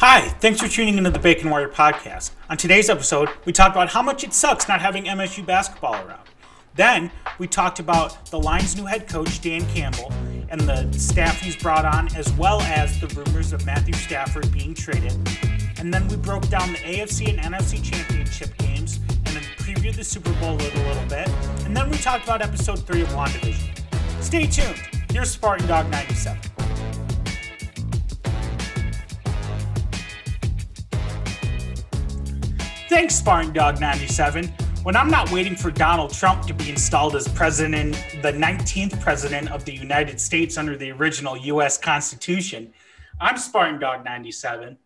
Hi, thanks for tuning into the Bacon Warrior podcast. On today's episode, we talked about how much it sucks not having MSU basketball around. Then, we talked about the Lions' new head coach, Dan Campbell, and the staff he's brought on, as well as the rumors of Matthew Stafford being traded. And then we broke down the AFC and NFC championship games, and then previewed the Super Bowl a little, little bit. And then we talked about episode 3 of WandaVision. Stay tuned. Here's Spartan Dog 97. Thanks, Spartan Dog 97. When I'm not waiting for Donald Trump to be installed as president, the 19th president of the United States under the original U.S. Constitution, I'm Spartan Dog 97.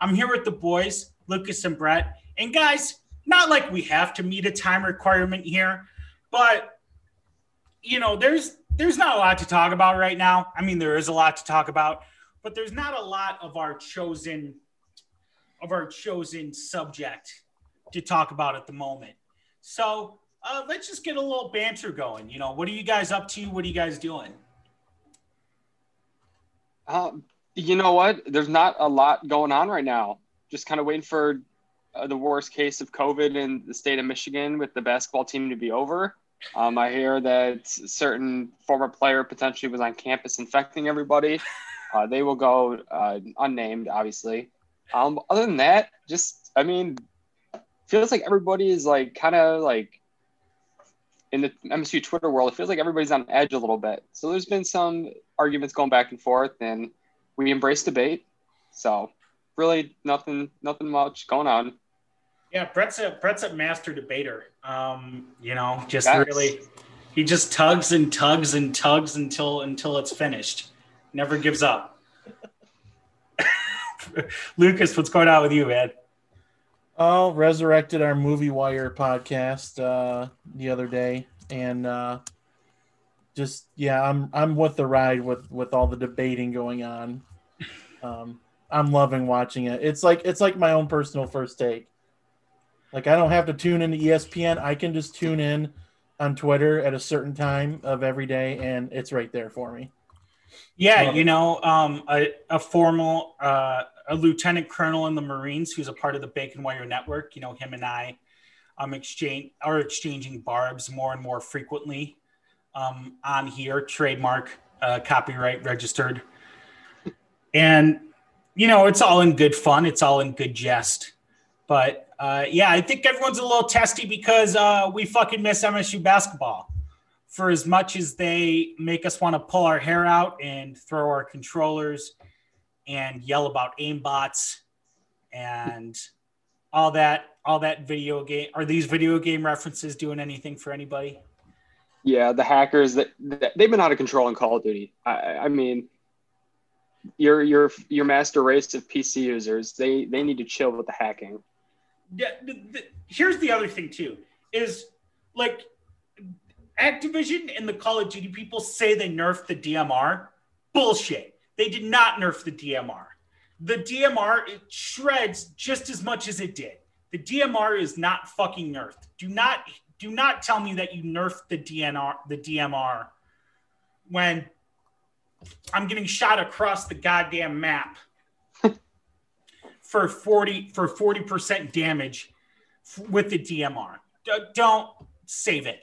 I'm here with the boys, Lucas and Brett. And guys, not like we have to meet a time requirement here, but you know, there's there's not a lot to talk about right now. I mean, there is a lot to talk about, but there's not a lot of our chosen of our chosen subject to talk about at the moment. So uh, let's just get a little banter going. You know, what are you guys up to? What are you guys doing? Um, you know what? There's not a lot going on right now. Just kind of waiting for uh, the worst case of COVID in the state of Michigan with the basketball team to be over. Um, I hear that certain former player potentially was on campus infecting everybody. Uh, they will go uh, unnamed, obviously. Um, other than that, just I mean, feels like everybody is like kind of like in the MSU Twitter world. It feels like everybody's on edge a little bit. So there's been some arguments going back and forth, and we embrace debate. So really, nothing, nothing much going on. Yeah, Brett's a Brett's a master debater. Um, you know, just That's, really, he just tugs and tugs and tugs until until it's finished. Never gives up. Lucas, what's going on with you, man? Oh, resurrected our Movie Wire podcast uh, the other day, and uh, just yeah, I'm I'm with the ride with with all the debating going on. Um, I'm loving watching it. It's like it's like my own personal first take. Like I don't have to tune into ESPN. I can just tune in on Twitter at a certain time of every day, and it's right there for me. Yeah, you know, um, a, a formal uh, a lieutenant colonel in the Marines who's a part of the Bacon Wire Network. You know, him and I um, exchange are exchanging barbs more and more frequently um, on here, trademark, uh, copyright registered, and you know, it's all in good fun. It's all in good jest. But uh, yeah, I think everyone's a little testy because uh, we fucking miss MSU basketball for as much as they make us want to pull our hair out and throw our controllers and yell about aimbots and all that all that video game are these video game references doing anything for anybody? Yeah the hackers that, that they've been out of control in call of duty. I, I mean your your your master race of pc users they they need to chill with the hacking. Yeah the, the, here's the other thing too is like activision and the call of duty people say they nerfed the dmr bullshit they did not nerf the DMR. The DMR it shreds just as much as it did. The DMR is not fucking nerfed. Do not do not tell me that you nerfed the DNR the DMR when I'm getting shot across the goddamn map for 40 for 40% damage with the DMR. D- don't save it.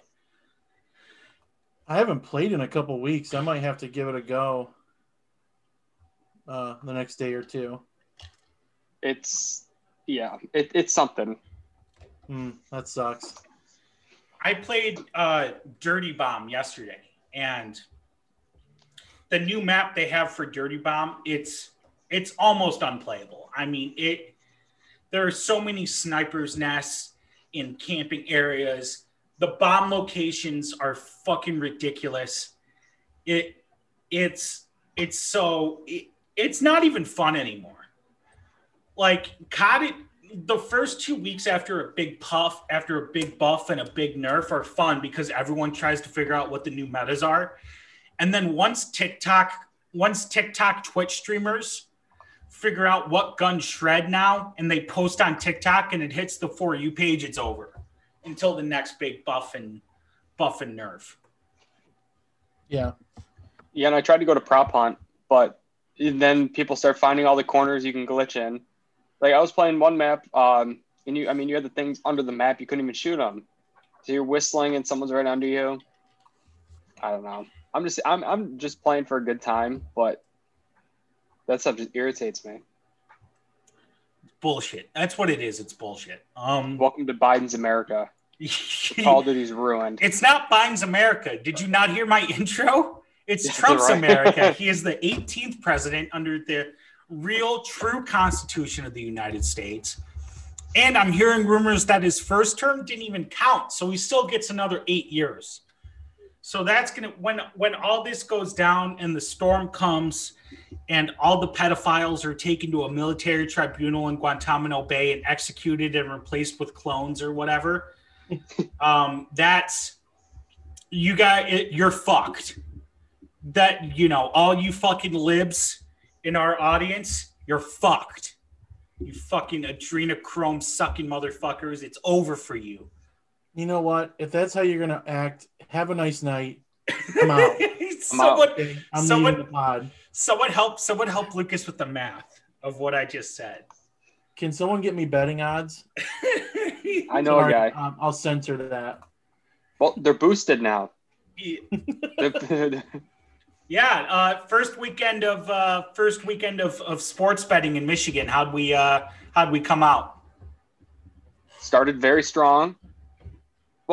I haven't played in a couple weeks. I might have to give it a go uh, the next day or two. It's yeah, it, it's something. Mm, that sucks. I played uh, Dirty Bomb yesterday, and the new map they have for Dirty Bomb, it's it's almost unplayable. I mean, it there are so many snipers nests in camping areas. The bomb locations are fucking ridiculous. It it's it's so it, it's not even fun anymore. Like caught it the first two weeks after a big puff, after a big buff and a big nerf are fun because everyone tries to figure out what the new metas are. And then once TikTok, once TikTok Twitch streamers figure out what guns shred now and they post on TikTok and it hits the for you page, it's over until the next big buff and buff and nerf. Yeah. Yeah, and I tried to go to prop hunt, but then people start finding all the corners you can glitch in. Like I was playing one map, um, and you, I mean, you had the things under the map you couldn't even shoot them. So you're whistling and someone's right under you. I don't know. I'm just, I'm, I'm just playing for a good time, but that stuff just irritates me. Bullshit. That's what it is. It's bullshit. Um, Welcome to Biden's America. Call of Duty's ruined. It's not Biden's America. Did you not hear my intro? It's Trump's right. America. He is the 18th president under the real, true Constitution of the United States. And I'm hearing rumors that his first term didn't even count, so he still gets another eight years. So that's gonna when when all this goes down and the storm comes, and all the pedophiles are taken to a military tribunal in Guantanamo Bay and executed and replaced with clones or whatever. um, that's you got it, you're fucked. That you know, all you fucking libs in our audience, you're fucked. You fucking adrenochrome sucking motherfuckers. It's over for you. You know what? If that's how you're gonna act, have a nice night. I'm out. someone, Okay, I'm Someone- leaving the pod. someone help, someone help Lucas with the math of what I just said. Can someone get me betting odds? I know a guy. Um, I'll censor that. Well, they're boosted now. They're- Yeah, uh, first weekend of uh, first weekend of, of sports betting in Michigan. How'd we uh, how'd we come out? started very strong.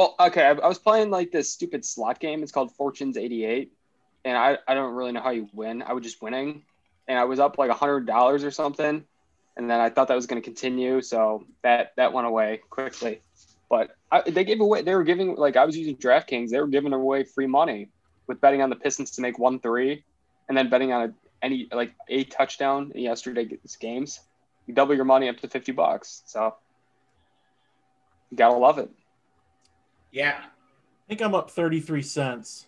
Well, okay, I, I was playing like this stupid slot game. It's called Fortunes 88, and I, I don't really know how you win. I was just winning, and I was up like a hundred dollars or something, and then I thought that was going to continue, so that that went away quickly. But I, they gave away. They were giving like I was using DraftKings. They were giving away free money with betting on the Pistons to make one three, and then betting on a, any like a touchdown in yesterday's games. You double your money up to fifty bucks. So you gotta love it. Yeah. I think I'm up 33 cents,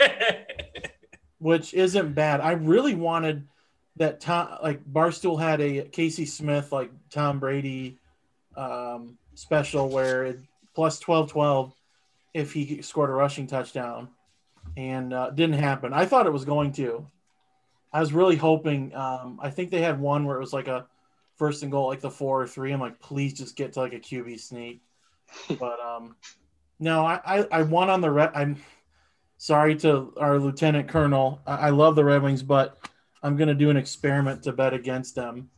which isn't bad. I really wanted that Tom, like Barstool had a Casey Smith, like Tom Brady um, special where it plus 12 12 if he scored a rushing touchdown. And uh, didn't happen. I thought it was going to. I was really hoping. Um, I think they had one where it was like a first and goal, like the four or three. I'm like, please just get to like a QB sneak. But um, no, I, I, I won on the red. I'm sorry to our lieutenant colonel. I, I love the Red Wings, but I'm to do an experiment to bet against them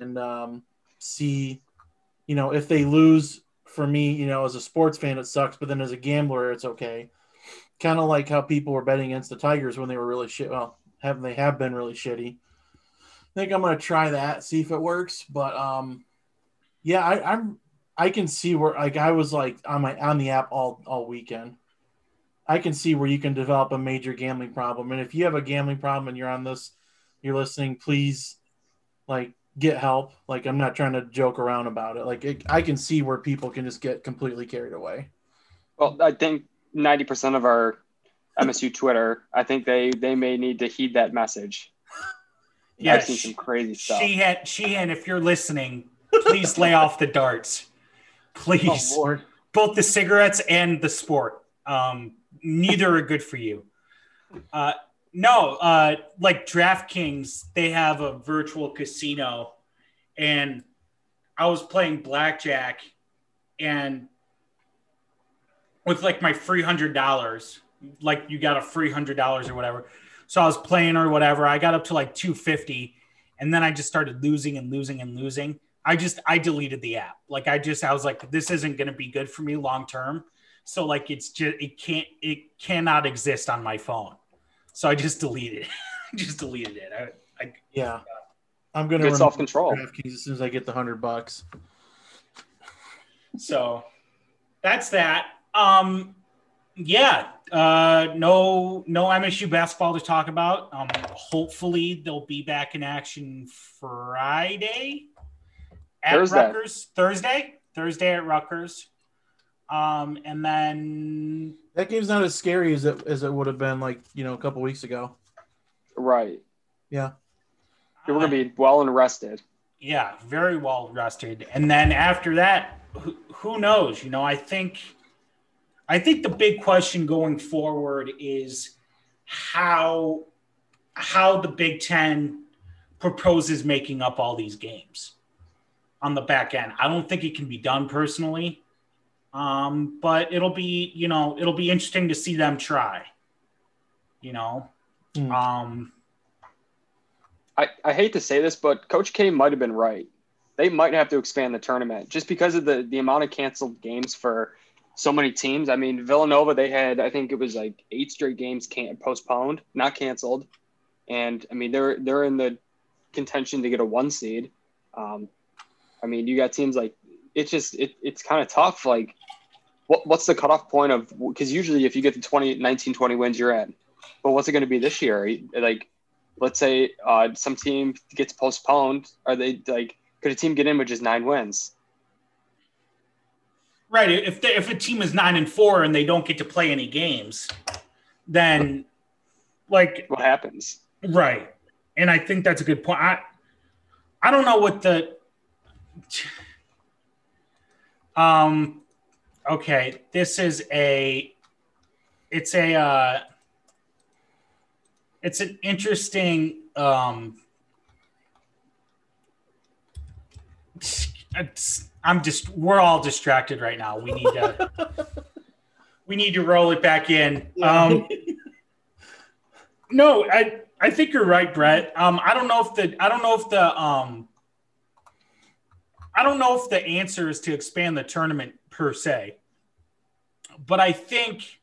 and um, see, you know, if they lose for me, you know, as a sports fan, it sucks, but then as a gambler, it's okay. Kind of like how people were betting against the Tigers when they were really shit. Well, have they have been really shitty. I think I'm to try that, see if it works. But um, yeah, I, I'm I can see where like I was like on my on the app all all weekend. I can see where you can develop a major gambling problem, and if you have a gambling problem and you're on this, you're listening, please like get help. Like I'm not trying to joke around about it. Like it, I can see where people can just get completely carried away. Well, I think ninety percent of our MSU Twitter, I think they they may need to heed that message. Yeah, I've seen some crazy stuff. Sheehan, Sheehan, if you're listening, please lay off the darts. Please. Oh Both the cigarettes and the sport. Um, neither are good for you. Uh, no, uh, like DraftKings, they have a virtual casino, and I was playing blackjack, and with like my three hundred dollars, like you got a three hundred dollars or whatever. So I was playing or whatever. I got up to like two fifty, and then I just started losing and losing and losing. I just I deleted the app. Like I just I was like, this isn't going to be good for me long term. So like it's just it can't it cannot exist on my phone. So I just deleted it. just deleted it. I, I yeah, I'm gonna Good remove self control. DraftKings as soon as I get the hundred bucks. So that's that. Um, yeah, uh, no, no MSU basketball to talk about. Um, hopefully they'll be back in action Friday at Thursday. Rutgers. Thursday, Thursday at Rutgers. Um, and then That game's not as scary as it as it would have been like you know a couple weeks ago. Right. Yeah, We're gonna be well and rested. yeah, very well rested. And then after that, who, who knows? You know, I think, I think the big question going forward is how how the Big Ten proposes making up all these games on the back end. I don't think it can be done personally, um, but it'll be you know it'll be interesting to see them try. You know, mm. um, I I hate to say this, but Coach K might have been right. They might have to expand the tournament just because of the the amount of canceled games for so many teams. I mean, Villanova, they had, I think it was like eight straight games can postponed, not canceled. And I mean, they're, they're in the contention to get a one seed. Um, I mean, you got teams like, it's just, it, it's kind of tough. Like, what, what's the cutoff point of, because usually if you get to 20, 19, 20 wins, you're in. But what's it going to be this year? Like, let's say uh, some team gets postponed. Are they like, could a team get in with just nine wins? Right. If they, if a team is nine and four and they don't get to play any games, then like what happens? Right. And I think that's a good point. I I don't know what the um okay, this is a it's a uh it's an interesting um I'm just we're all distracted right now. We need to we need to roll it back in. Um, no, I I think you're right, Brett. Um, I don't know if the I don't know if the um I don't know if the answer is to expand the tournament per se, but I think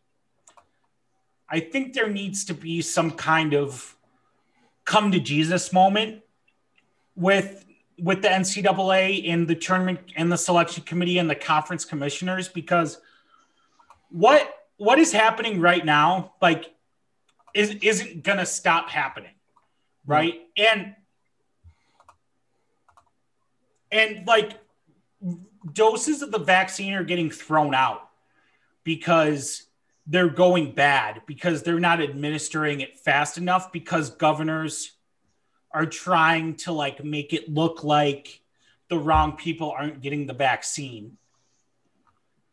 I think there needs to be some kind of come to Jesus moment with with the NCAA and the tournament and the selection committee and the conference commissioners because what what is happening right now like is isn't gonna stop happening right mm-hmm. and and like doses of the vaccine are getting thrown out because they're going bad because they're not administering it fast enough because governors are trying to like make it look like the wrong people aren't getting the vaccine.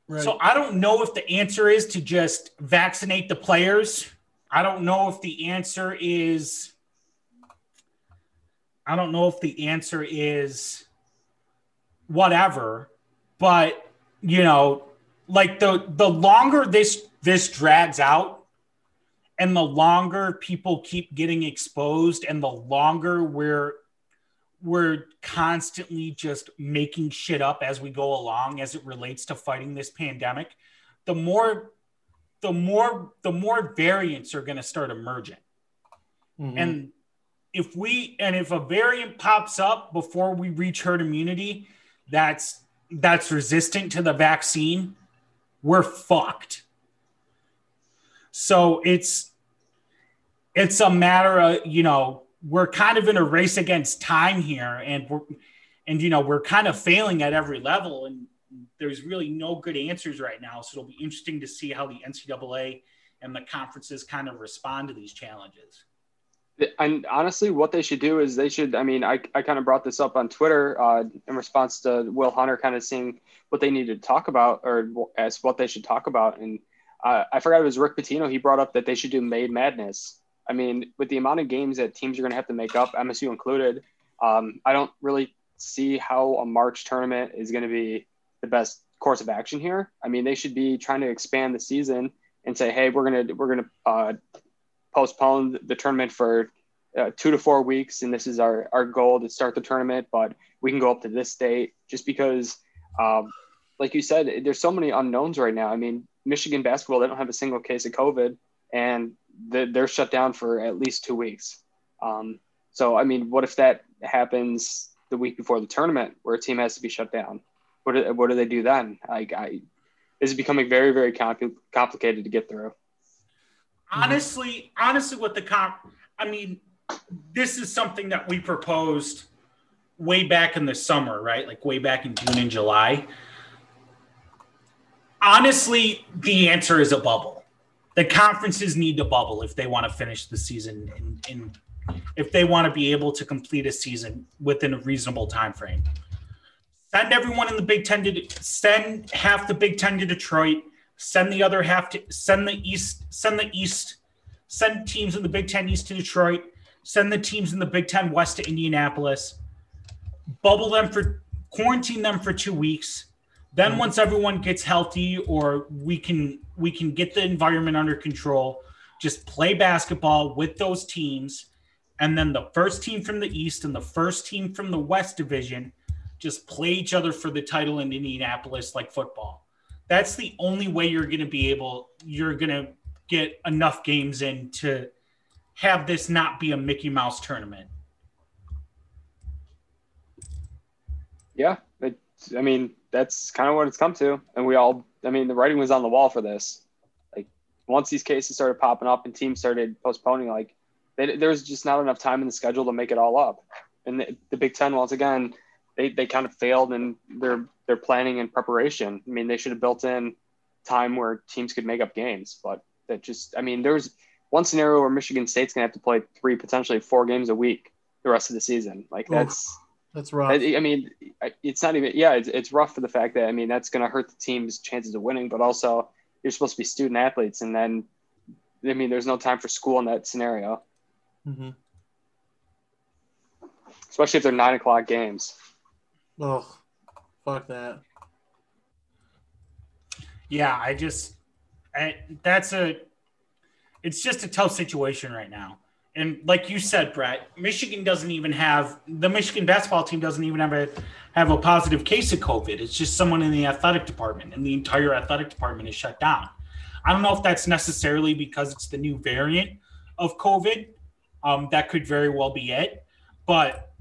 Right. So I don't know if the answer is to just vaccinate the players. I don't know if the answer is I don't know if the answer is whatever, but you know, like the the longer this this drags out, and the longer people keep getting exposed and the longer we're we're constantly just making shit up as we go along as it relates to fighting this pandemic the more the more the more variants are going to start emerging mm-hmm. and if we and if a variant pops up before we reach herd immunity that's that's resistant to the vaccine we're fucked so it's it's a matter of you know we're kind of in a race against time here, and we're and you know we're kind of failing at every level, and there's really no good answers right now. So it'll be interesting to see how the NCAA and the conferences kind of respond to these challenges. And honestly, what they should do is they should. I mean, I, I kind of brought this up on Twitter uh, in response to Will Hunter kind of seeing what they needed to talk about or as what they should talk about. And uh, I forgot it was Rick Pitino. He brought up that they should do May Madness. I mean, with the amount of games that teams are going to have to make up, MSU included, um, I don't really see how a March tournament is going to be the best course of action here. I mean, they should be trying to expand the season and say, hey, we're gonna we're gonna uh, postpone the tournament for uh, two to four weeks, and this is our our goal to start the tournament, but we can go up to this date just because. Um, like you said, there's so many unknowns right now. I mean, Michigan basketball, they don't have a single case of COVID, and they're shut down for at least two weeks. Um, so, I mean, what if that happens the week before the tournament where a team has to be shut down? What do, what do they do then? Like, I, is becoming very, very compl- complicated to get through. Hmm. Honestly, honestly, with the comp, I mean, this is something that we proposed way back in the summer, right? Like way back in June and July honestly, the answer is a bubble. The conferences need to bubble if they want to finish the season in, in if they want to be able to complete a season within a reasonable time frame. Send everyone in the Big Ten to send half the Big Ten to Detroit. Send the other half to send the East. Send the East. Send teams in the Big Ten East to Detroit. send the teams in the Big Ten West to Indianapolis, bubble them for quarantine them for two weeks. Then mm-hmm. once everyone gets healthy or we can we can get the environment under control, just play basketball with those teams. And then the first team from the East and the first team from the West Division just play each other for the title in Indianapolis like football. That's the only way you're going to be able, you're going to get enough games in to have this not be a Mickey Mouse tournament. Yeah, it, I mean that's kind of what it's come to, and we all. I mean, the writing was on the wall for this. Like once these cases started popping up and teams started postponing, like they, there was just not enough time in the schedule to make it all up. And the, the Big Ten, once again, they, they kind of failed in their their planning and preparation. I mean, they should have built in time where teams could make up games, but that just. I mean, there's one scenario where Michigan State's gonna have to play three, potentially four games a week the rest of the season. Like that's. Oof that's rough. I, I, mean, it's not even. Yeah, it's, it's rough for the fact that I mean that's going to hurt the team's chances of winning, but also you're supposed to be student athletes, and then I mean, there's no time for school in that scenario. Mm-hmm. Especially if they're nine o'clock games. Oh, fuck that. Yeah, I just, I, that's a, it's just a tough situation right now. And like you said, Brett, Michigan doesn't even have the Michigan basketball team doesn't even have a have a positive case of COVID. It's just someone in the athletic department, and the entire athletic department is shut down. I don't know if that's necessarily because it's the new variant of COVID. Um, that could very well be it, but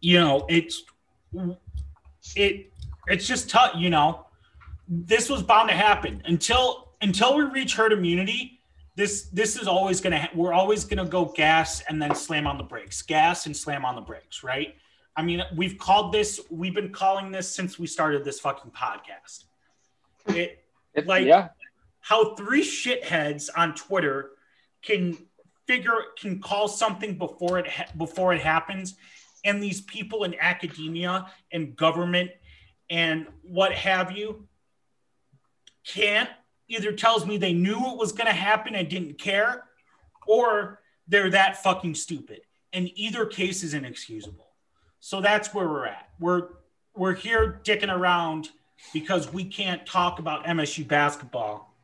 you know, it's it it's just tough. You know, this was bound to happen until until we reach herd immunity this this is always going to ha- we're always going to go gas and then slam on the brakes gas and slam on the brakes right i mean we've called this we've been calling this since we started this fucking podcast it, it like yeah. how three shitheads on twitter can figure can call something before it ha- before it happens and these people in academia and government and what have you can't either tells me they knew it was going to happen and didn't care, or they're that fucking stupid. And either case is inexcusable. So that's where we're at. We're we're here dicking around because we can't talk about MSU basketball.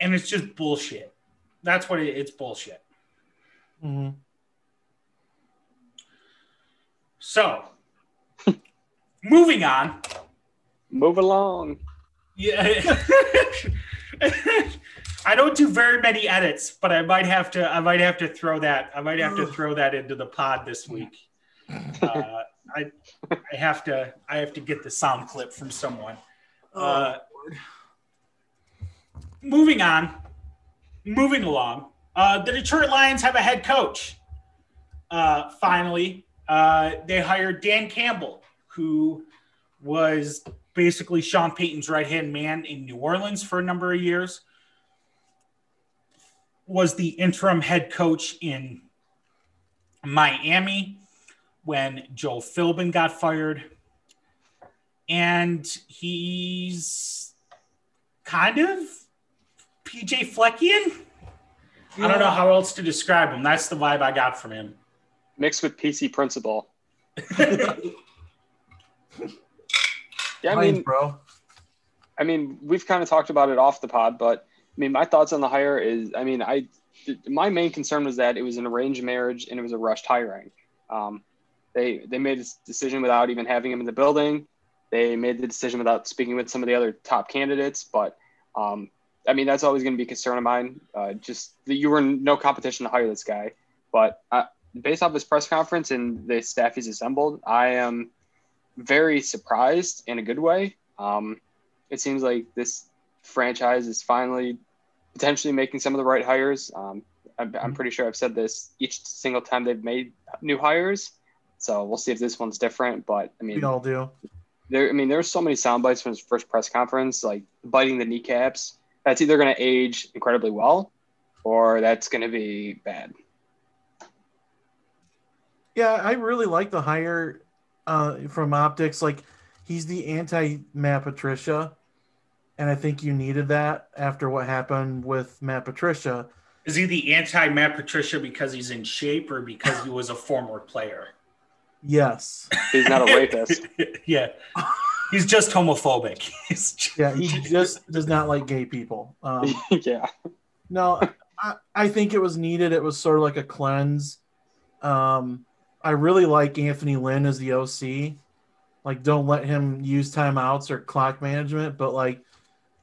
And it's just bullshit. That's what it, it's bullshit. Mm-hmm. So, moving on. Move along. Yeah. I don't do very many edits, but I might have to. I might have to throw that. I might have to throw that into the pod this week. Uh, I, I have to. I have to get the sound clip from someone. Oh, uh, moving on. Moving along. Uh, the Detroit Lions have a head coach. Uh, finally, uh, they hired Dan Campbell, who was basically Sean Payton's right hand man in New Orleans for a number of years. Was the interim head coach in Miami when Joe Philbin got fired. And he's kind of PJ Fleckian. Yeah. I don't know how else to describe him. That's the vibe I got from him. Mixed with PC Principal. Yeah, I mean, bro. I mean, we've kind of talked about it off the pod, but I mean, my thoughts on the hire is, I mean, I my main concern was that it was an arranged marriage and it was a rushed hiring. Um, they they made this decision without even having him in the building. They made the decision without speaking with some of the other top candidates. But um, I mean, that's always going to be a concern of mine. Uh, just that you were in no competition to hire this guy. But uh, based off his press conference and the staff he's assembled, I am very surprised in a good way. Um, it seems like this franchise is finally potentially making some of the right hires. Um, I'm, I'm, pretty sure I've said this each single time they've made new hires. So we'll see if this one's different. But I mean, we all do. There, I mean, there's so many sound bites from his first press conference, like biting the kneecaps. That's either going to age incredibly well, or that's going to be bad. Yeah, I really like the hire uh, from optics. Like he's the anti Matt Patricia, and I think you needed that after what happened with Matt Patricia. Is he the anti Matt Patricia because he's in shape or because he was a former player? Yes. He's not a rapist. yeah. He's just homophobic. He's just- Yeah, he just does not like gay people. Um, yeah. no, I, I think it was needed. It was sort of like a cleanse. Um, I really like Anthony Lynn as the OC. Like, don't let him use timeouts or clock management, but like,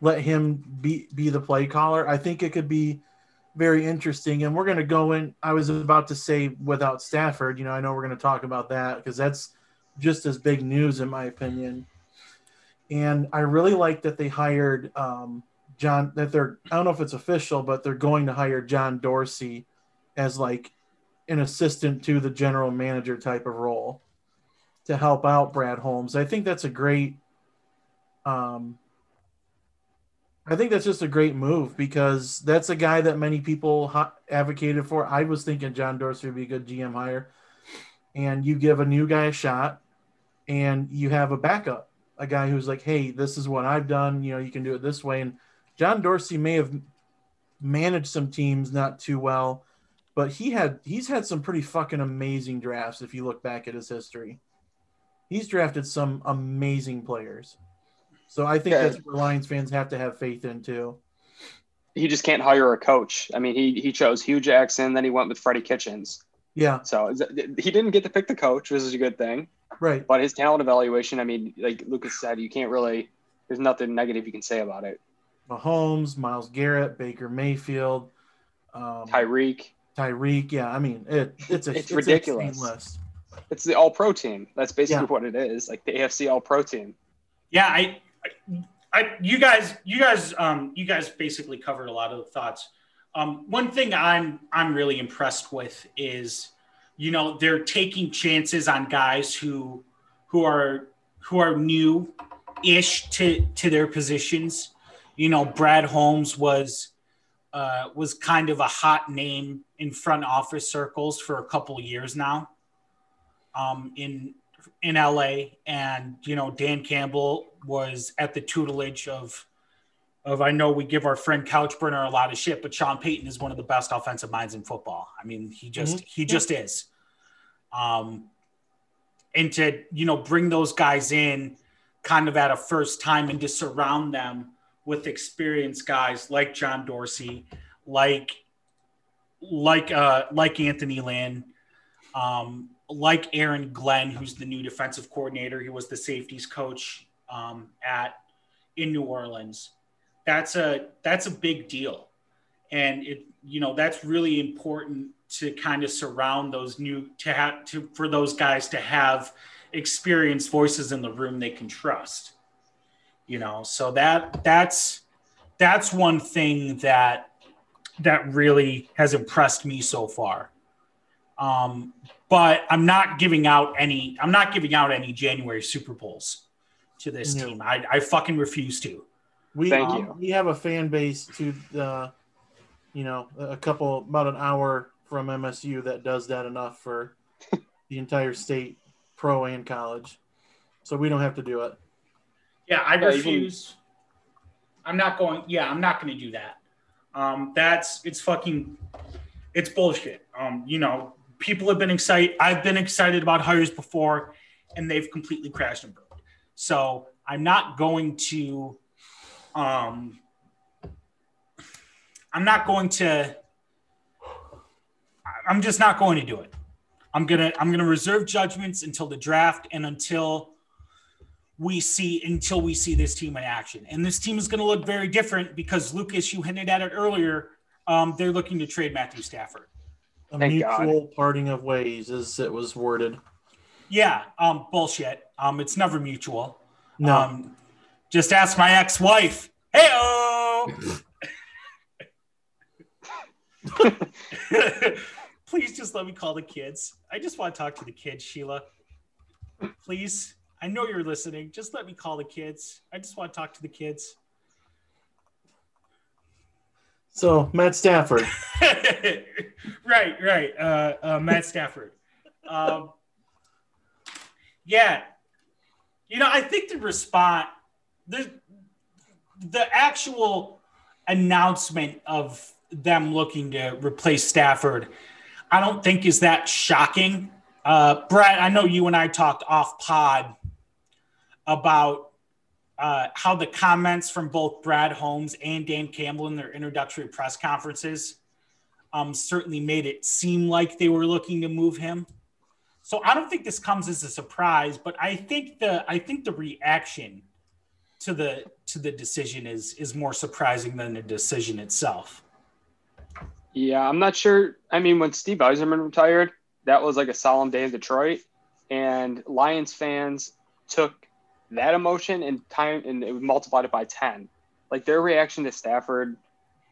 let him be be the play caller. I think it could be very interesting. And we're going to go in. I was about to say without Stafford. You know, I know we're going to talk about that because that's just as big news in my opinion. And I really like that they hired um, John. That they're I don't know if it's official, but they're going to hire John Dorsey as like an assistant to the general manager type of role to help out Brad Holmes. I think that's a great. Um, I think that's just a great move because that's a guy that many people advocated for. I was thinking John Dorsey would be a good GM hire, and you give a new guy a shot, and you have a backup, a guy who's like, "Hey, this is what I've done. You know, you can do it this way." And John Dorsey may have managed some teams not too well, but he had he's had some pretty fucking amazing drafts if you look back at his history. He's drafted some amazing players. So I think Yeah. that's where Lions fans have to have faith in too. He just can't hire a coach. I mean, he he chose Hue Jackson, then he went with Freddie Kitchens. Yeah, So he didn't get to pick the coach, which is a good thing. right. But his talent evaluation, I mean, like Lucas said, you can't really. There's nothing negative you can say about it. Mahomes, Myles Garrett, Baker Mayfield, um, Tyreek, Tyreek. Yeah, I mean it. It's a It's an ridiculous. insane list. it's the All Pro team. That's basically Yeah. what it is, like the AFC All Pro team. yeah, I, I, I, you guys, you guys, um, you guys basically covered a lot of the thoughts. Um, one thing I'm, I'm really impressed with is, you know, they're taking chances on guys who, who are, who are new ish to, to their positions. You know, Brad Holmes was, uh, was kind of a hot name in front office circles for a couple of years now. Um, in in LA, and you know Dan Campbell was at the tutelage of of I know we give our friend Couchburner a lot of shit, but Sean Payton is one of the best offensive minds in football. I mean, he just he just is. Um, and to you know bring those guys in kind of at a first time and to surround them with experienced guys like John Dorsey, like like uh like Anthony Lynn, um, like Aaron Glenn, who's the new defensive coordinator. He was the safeties coach um, at in New Orleans. That's a that's a big deal, and it you know that's really important to kind of surround those new to have to for those guys to have experienced voices in the room they can trust. You know, so that that's that's one thing that that really has impressed me so far. Um, but I'm not giving out any. I'm not giving out any January Super Bowls to this No. team. I, I fucking refuse to. We Thank you. we have a fan base to the, you know, a couple about an hour from MSU that does that enough for the entire state, pro and college. So we don't have to do it. Yeah, I Yeah, you refuse. I'm not going. Yeah, I'm not going to do that. Um, that's it's fucking, it's bullshit. Um, you know, people have been excited. I've been excited about hires before, and they've completely crashed and burned. So I'm not going to. Um, I'm not going to. I'm just not going to do it. I'm gonna I'm gonna reserve judgments until the draft and until we see until we see this team in action. And this team is going to look very different because Lucas, you hinted at it earlier. Um, they're looking to trade Matthew Stafford. A Thank God. mutual parting of ways, as it was worded. Yeah, um, bullshit. Um, it's never mutual. No, Um, just ask my ex-wife. Hey, Please just let me call the kids. I just want to talk to the kids, Sheila. Please. I know you're listening. Just let me call the kids. I just want to talk to the kids. so Matt Stafford. right, right. Uh, uh, Matt Stafford. Um, yeah, you know, I think the response, the the actual announcement of them looking to replace Stafford, I don't think is that shocking. Uh, Brett, I know you and I talked off pod about uh, how the comments from both Brad Holmes and Dan Campbell in their introductory press conferences um, certainly made it seem like they were looking to move him. So I don't think this comes as a surprise, but I think the I think the reaction to the to the decision is is more surprising than the decision itself. Yeah, I'm not sure. I mean, when Steve Yzerman retired, that was like a solemn day in Detroit, and Lions fans took that emotion and time and it multiplied it by ten. Like their reaction to Stafford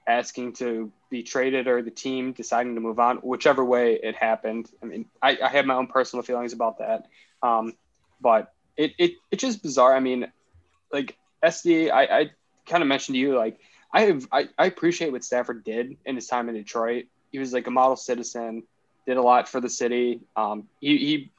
asking to be traded or the team deciding to move on, whichever way it happened. I mean, I, I have my own personal feelings about that. Um, but it, it, it's just bizarre. I mean, like SD, I, I kind of mentioned to you, like, I have, I, I appreciate what Stafford did in his time in Detroit. He was like a model citizen, did a lot for the city. Um, he, he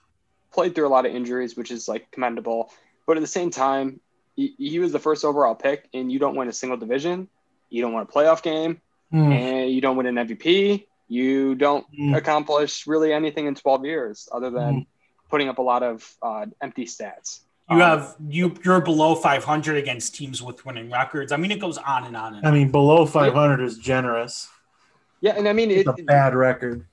played through a lot of injuries, which is like commendable. But at the same time, he, he was the first overall pick, and you don't win a single division you don't win a playoff game, mm. and you don't win an MVP. You don't mm. accomplish really anything in 12 years other than mm. putting up a lot of uh, empty stats. You um, have you you're below 500 against teams with winning records. I mean, it goes on and on. And I mean, below 500 yeah. is generous. Yeah, and I mean, it's it, a bad record.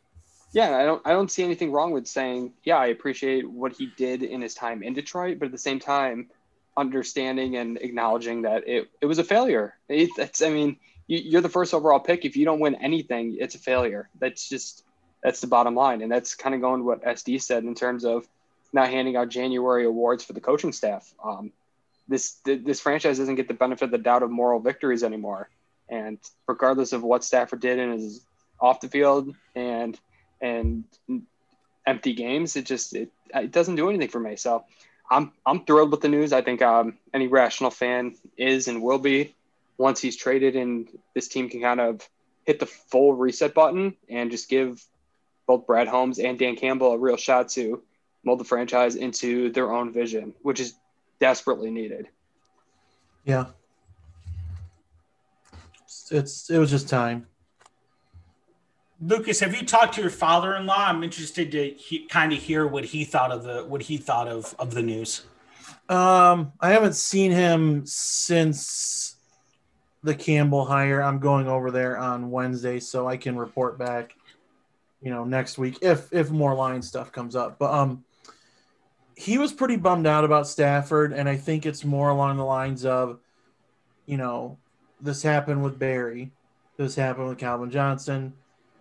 Yeah, I don't I don't see anything wrong with saying, yeah, I appreciate what he did in his time in Detroit, but at the same time, understanding and acknowledging that it, it was a failure. It, I mean, you, are the first overall pick. If you don't win anything, it's a failure. That's just, that's the bottom line. And that's kind of going to what SD said in terms of not handing out January awards for the coaching staff. Um, this, this franchise doesn't get the benefit of the doubt of moral victories anymore. And regardless of what Stafford did in his off the field and, and empty games, it just, it, it doesn't do anything for me. So I'm I'm thrilled with the news. I think um, any rational fan is and will be once he's traded, and this team can kind of hit the full reset button and just give both Brad Holmes and Dan Campbell a real shot to mold the franchise into their own vision, which is desperately needed. Yeah, it's it was just time. Lucas, have you talked to your father-in-law? I'm interested to he, kind of hear what he thought of the what he thought of of the news. Um, I haven't seen him since the Campbell hire. I'm going over there on Wednesday, so I can report back. You know, next week if if more line stuff comes up. But um, he was pretty bummed out about Stafford, and I think it's more along the lines of, you know, this happened with Barry, this happened with Calvin Johnson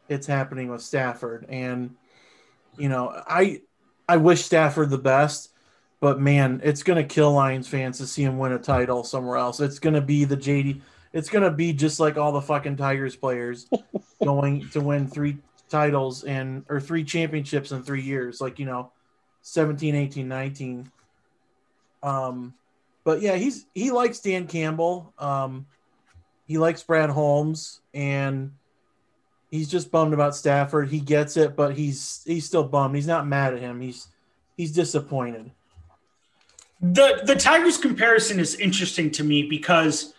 it's happening with Stafford. And, you know, I I wish Stafford the best, but man, it's gonna kill Lions fans to see him win a title somewhere else. It's gonna be the JD it's gonna be just like all the fucking Tigers players going to win three titles and or three championships in three years, like you know, 17, 18, 19. Um but yeah, he's he likes Dan Campbell. Um he likes Brad Holmes and he's just bummed about Stafford. He gets it, but he's he's still bummed. He's not mad at him. He's he's disappointed. The the Tigers comparison is interesting to me because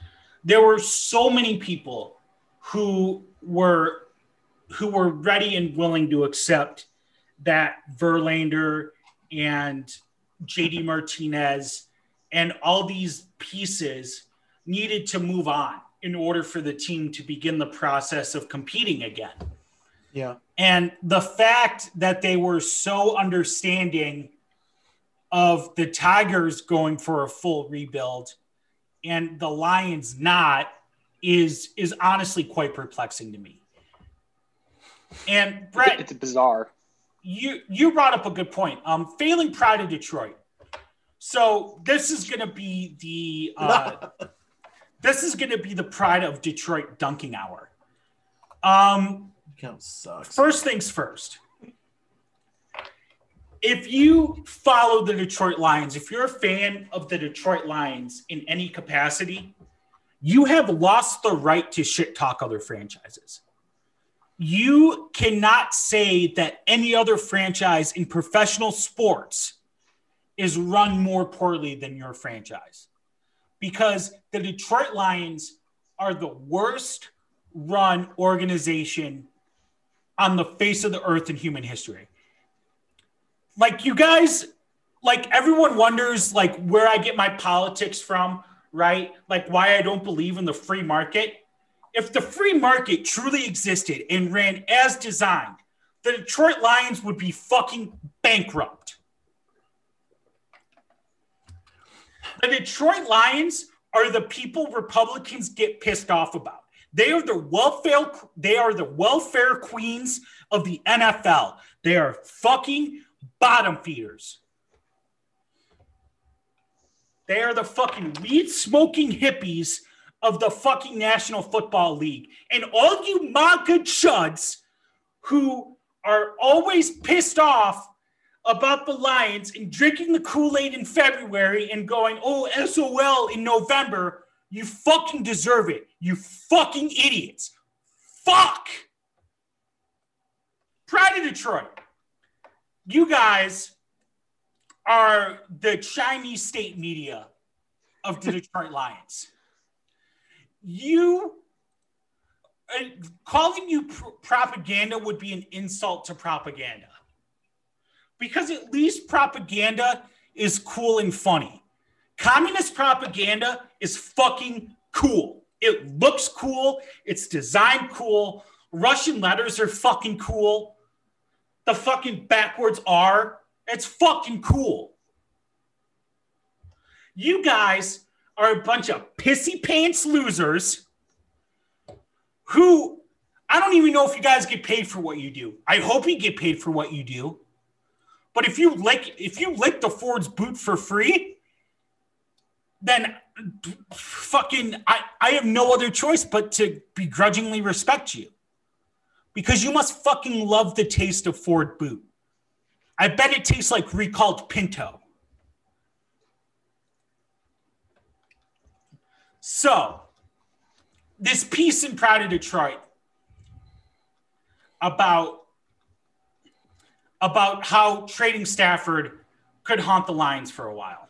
there were so many people who were who were ready and willing to accept that Verlander and JD Martinez and all these pieces needed to move on in order for the team to begin the process of competing again. Yeah. And the fact that they were so understanding of the Tigers going for a full rebuild and the Lions not is is honestly quite perplexing to me. And Brett, it's bizarre. You you brought up a good point. Um, failing pride of Detroit. So this is going to be the uh, This is going to be the pride of Detroit dunking hour. Um, Count sucks. First things first. If you follow the Detroit Lions, if you're a fan of the Detroit Lions in any capacity, you have lost the right to shit talk other franchises. You cannot say that any other franchise in professional sports is run more poorly than your franchise because the Detroit Lions are the worst run organization on the face of the earth in human history. Like you guys, like everyone wonders like where I get my politics from, right? Like why I don't believe in the free market. If the free market truly existed and ran as designed, the Detroit Lions would be fucking bankrupt. The Detroit Lions are the people Republicans get pissed off about. They are the welfare they are the welfare queens of the NFL. They are fucking bottom feeders. They are the fucking weed smoking hippies of the fucking National Football League. And all you MAGA chuds who are always pissed off about the Lions and drinking the Kool Aid in February and going, oh, SOL in November, you fucking deserve it. You fucking idiots. Fuck. Pride of Detroit. You guys are the Chinese state media of the Detroit Lions. You uh, calling you pr- propaganda would be an insult to propaganda because at least propaganda is cool and funny. Communist propaganda is fucking cool. It looks cool, it's designed cool. Russian letters are fucking cool. The fucking backwards R, it's fucking cool. You guys are a bunch of pissy pants losers who I don't even know if you guys get paid for what you do. I hope you get paid for what you do. But if you lick if you lick the Ford's boot for free, then fucking I, I have no other choice but to begrudgingly respect you. Because you must fucking love the taste of Ford boot. I bet it tastes like recalled Pinto. So, this piece in Pride of Detroit about about how trading Stafford could haunt the Lions for a while.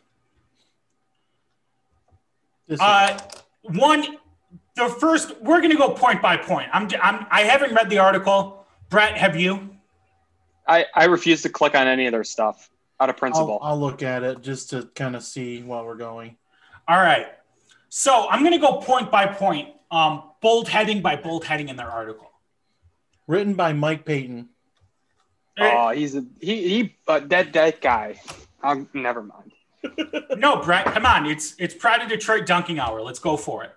Uh, one, the first, we're going to go point by point. I'm, I'm, I haven't read the article. Brett, have you? I, I refuse to click on any of their stuff out of principle. I'll, I'll look at it just to kind of see while we're going. All right. So I'm going to go point by point, um, bold heading by bold heading in their article. Written by Mike Payton. Oh, he's a he he uh, that that guy. Um, never mind. no, Brett, come on. It's it's Pride of Detroit dunking hour. Let's go for it.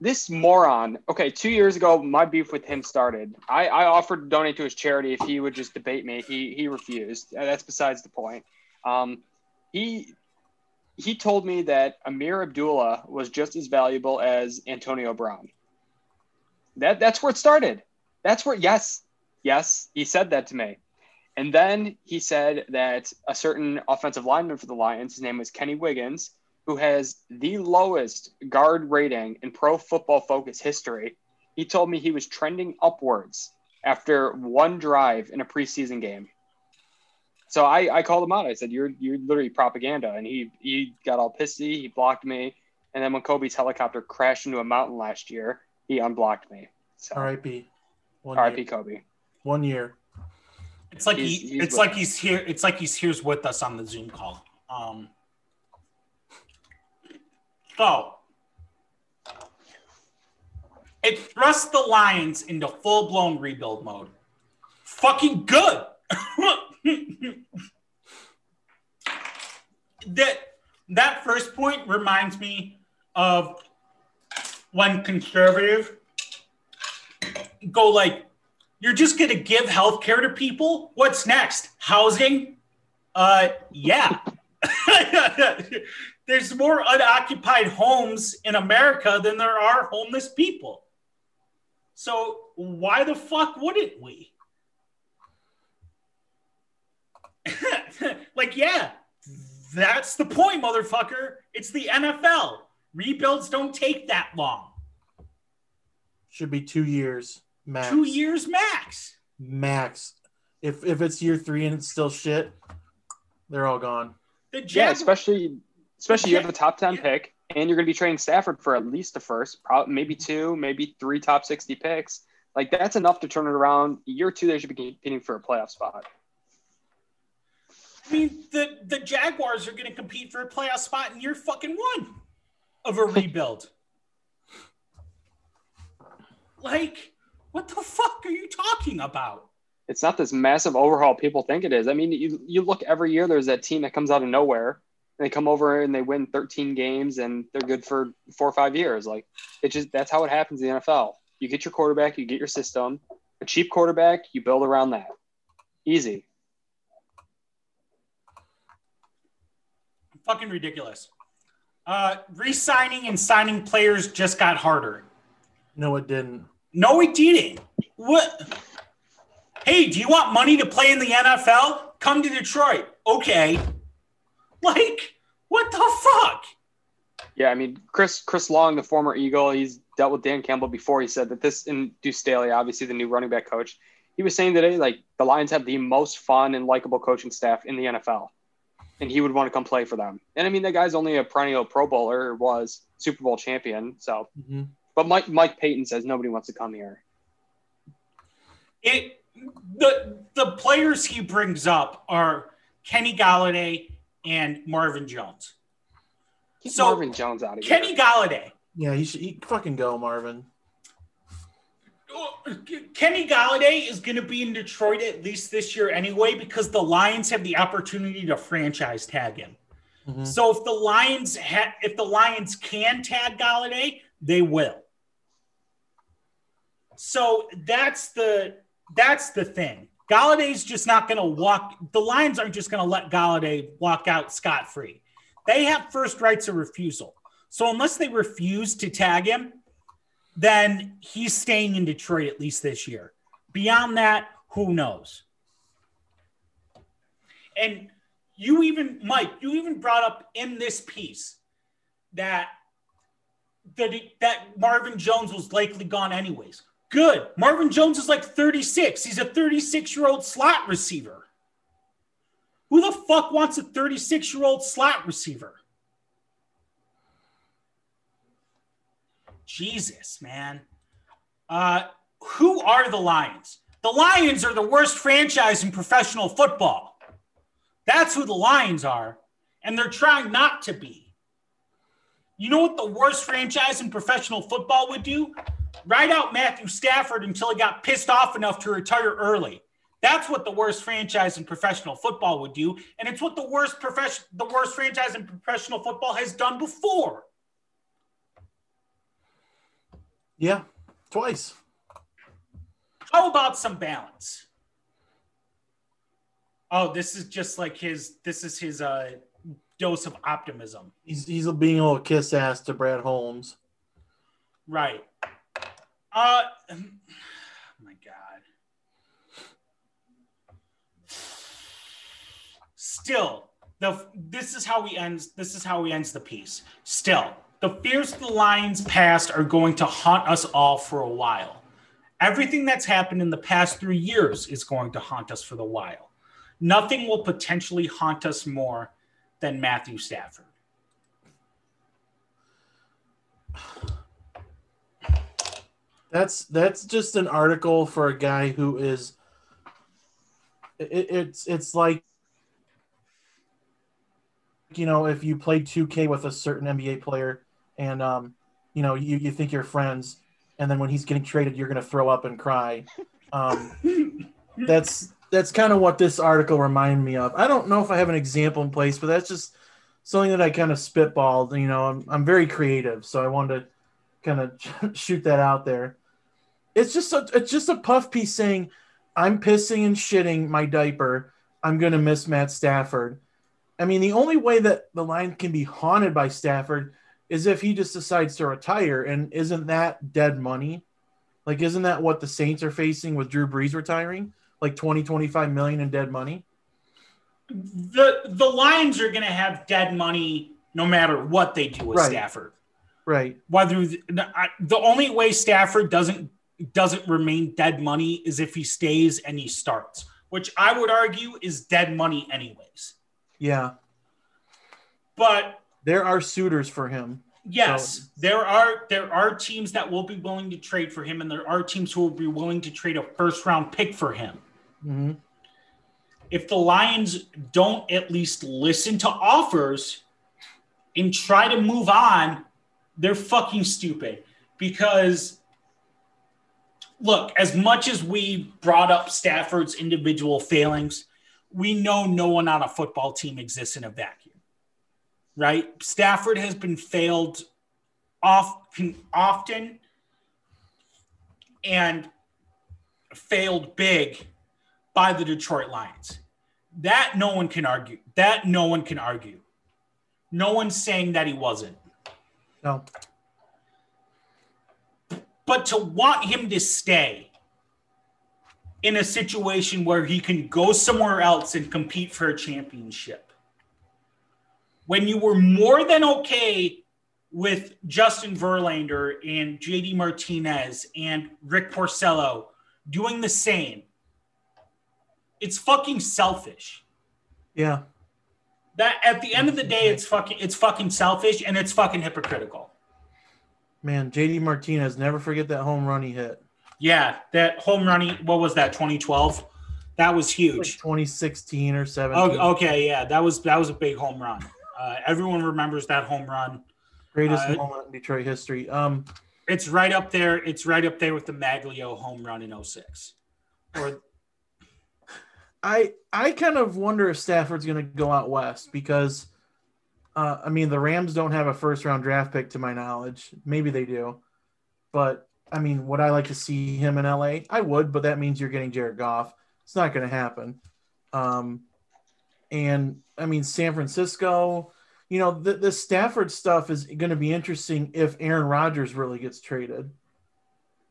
This moron. Okay, two years ago, my beef with him started. I, I offered to donate to his charity if he would just debate me. He he refused. That's besides the point. Um, he he told me that Ameer Abdullah was just as valuable as Antonio Brown. That that's where it started. That's where yes, Yes, he said that to me. And then he said that a certain offensive lineman for the Lions, his name was Kenny Wiggins, who has the lowest guard rating in pro football focus history. He told me he was trending upwards after one drive in a preseason game. So I, I called him out. I said, You're you're literally propaganda. And he he got all pissy, he blocked me. And then when Kobe's helicopter crashed into a mountain last year, he unblocked me. So R.I.P. R.I.P. Kobe. One year. It's like he's, he, it's like he's here. It's like he's here with us on the Zoom call. Um, so it thrusts the Lions into full blown rebuild mode. Fucking good. that that first point reminds me of when conservative go like you're just going to give health care to people? What's next? Housing? Uh, yeah. There's more unoccupied homes in America than there are homeless people. So why the fuck wouldn't we? like, yeah, that's the point, motherfucker. It's the NFL. Rebuilds don't take that long. Should be two years. Max. Two years max. Max. If if it's year three and it's still shit, they're all gone. The Jag- yeah, especially especially you have a top ten pick. and you're going to be trading Stafford for at least a first, probably maybe two, maybe three top 60 picks. Like that's enough to turn it around. Year two, they should be competing for a playoff spot. I mean, the the Jaguars are going to compete for a playoff spot in year fucking one of a rebuild. like, what the fuck are you talking about? It's not this massive overhaul people think it is. I mean, you you look every year. There's that team that comes out of nowhere. And they come over and they win 13 games and they're good for four or five years. Like it just that's how it happens in the NFL. You get your quarterback, you get your system. A cheap quarterback, you build around that. Easy. Fucking ridiculous. Uh, re-signing and signing players just got harder. No, it didn't. No, it didn't. What? Hey, do you want money to play in the NFL? Come to Detroit. Okay. Like, what the fuck? Yeah, I mean, Chris Chris Long, the former Eagle, he's dealt with Dan Campbell before. He said that this, and Deuce Staley, obviously the new running back coach, he was saying today, like, the Lions have the most fun and likable coaching staff in the NFL. And he would want to come play for them. And I mean, that guy's only a perennial Pro Bowler, was Super Bowl champion. So, mm-hmm. But Mike Mike Payton says nobody wants to come here. It the the players he brings up are Kenny Golladay and Marvin Jones. Keep so Marvin Jones out of here. Kenny here. Golladay. Yeah, he should he fucking go, Marvin. Kenny Golladay is going to be in Detroit at least this year anyway because the Lions have the opportunity to franchise tag him. Mm-hmm. So if the Lions ha- if the Lions can tag Golladay, they will. So that's the that's the thing. Golladay's just not going to walk. The Lions aren't just going to let Galladay walk out scot free. They have first rights of refusal. So unless they refuse to tag him, then he's staying in Detroit at least this year. Beyond that, who knows? And you even, Mike, you even brought up in this piece that that, that Marvin Jones was likely gone anyways. Good. Marvin Jones is like 36. He's a 36 year old slot receiver. Who the fuck wants a 36 year old slot receiver? Jesus, man. Uh, who are the Lions? The Lions are the worst franchise in professional football. That's who the Lions are. And they're trying not to be. You know what the worst franchise in professional football would do? Ride out Matthew Stafford until he got pissed off enough to retire early. That's what the worst franchise in professional football would do, and it's what the worst profession the worst franchise in professional football has done before. Yeah, twice. How about some balance? Oh, this is just like his this is his uh dose of optimism. He's he's being a little kiss ass to Brad Holmes. Right. Uh, oh my God. Still, the this is how we ends. This is how we ends the piece. Still, the fears of the Lions past are going to haunt us all for a while. Everything that's happened in the past three years is going to haunt us for the while. Nothing will potentially haunt us more than Matthew Stafford. That's that's just an article for a guy who is. It, it's it's like you know if you play 2K with a certain NBA player and um you know you, you think you're friends and then when he's getting traded you're gonna throw up and cry. Um, that's that's kind of what this article reminded me of. I don't know if I have an example in place, but that's just something that I kind of spitballed. You know, I'm I'm very creative, so I wanted to kind of shoot that out there. It's just a it's just a puff piece saying, "I'm pissing and shitting my diaper. I'm gonna miss Matt Stafford." I mean, the only way that the line can be haunted by Stafford is if he just decides to retire, and isn't that dead money? Like, isn't that what the Saints are facing with Drew Brees retiring? Like 20, 25 million in dead money? The the Lions are gonna have dead money no matter what they do with right. Stafford. Right. Whether the, the only way Stafford doesn't doesn't remain dead money is if he stays and he starts, which I would argue is dead money anyways. Yeah. But there are suitors for him. Yes, So- there are there are teams that will be willing to trade for him, and there are teams who will be willing to trade a first round pick for him. Mhm. If the Lions don't at least listen to offers and try to move on, they're fucking stupid. Because look, as much as we brought up Stafford's individual failings, we know no one on a football team exists in a vacuum. Right? Stafford has been failed often, often and failed big by the Detroit Lions. That no one can argue. That no one can argue. No one's saying that he wasn't. No. But to want him to stay in a situation where he can go somewhere else and compete for a championship, when you were more than okay with Justin Verlander and JD Martinez and Rick Porcello doing the same, it's fucking selfish. Yeah. That at the end of the day, it's fucking it's fucking selfish and it's fucking hypocritical. Man, JD Martinez, never forget that home run he hit. Yeah, that home run. he- What was that? 2012. That was Like huge. 2016 or 17. Oh, okay, yeah, that was that was a big home run. Uh, everyone remembers that home run. Greatest uh, moment in Detroit history. Um, It's right up there. It's right up there with the Magglio home run in 06. Or I I kind of wonder if Stafford's going to go out west because, uh, I mean, the Rams don't have a first round draft pick to my knowledge. Maybe they do, but I mean, would I like to see him in LA? I would, but that means you're getting Jared Goff. It's not going to happen. Um, and I mean, San Francisco. You know, the, the Stafford stuff is going to be interesting if Aaron Rodgers really gets traded.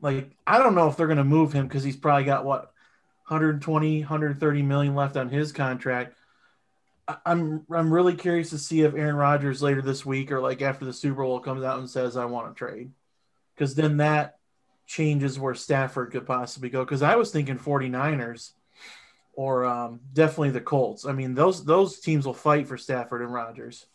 Like, I don't know if they're going to move him because he's probably got what 120 130 million left on his contract i'm i'm really curious to see if aaron rodgers later this week or like after the super bowl comes out and says i want to trade. Because then that changes where stafford could possibly go. Because i was thinking 49ers or um, definitely the colts. I mean those those teams will fight for stafford and rodgers.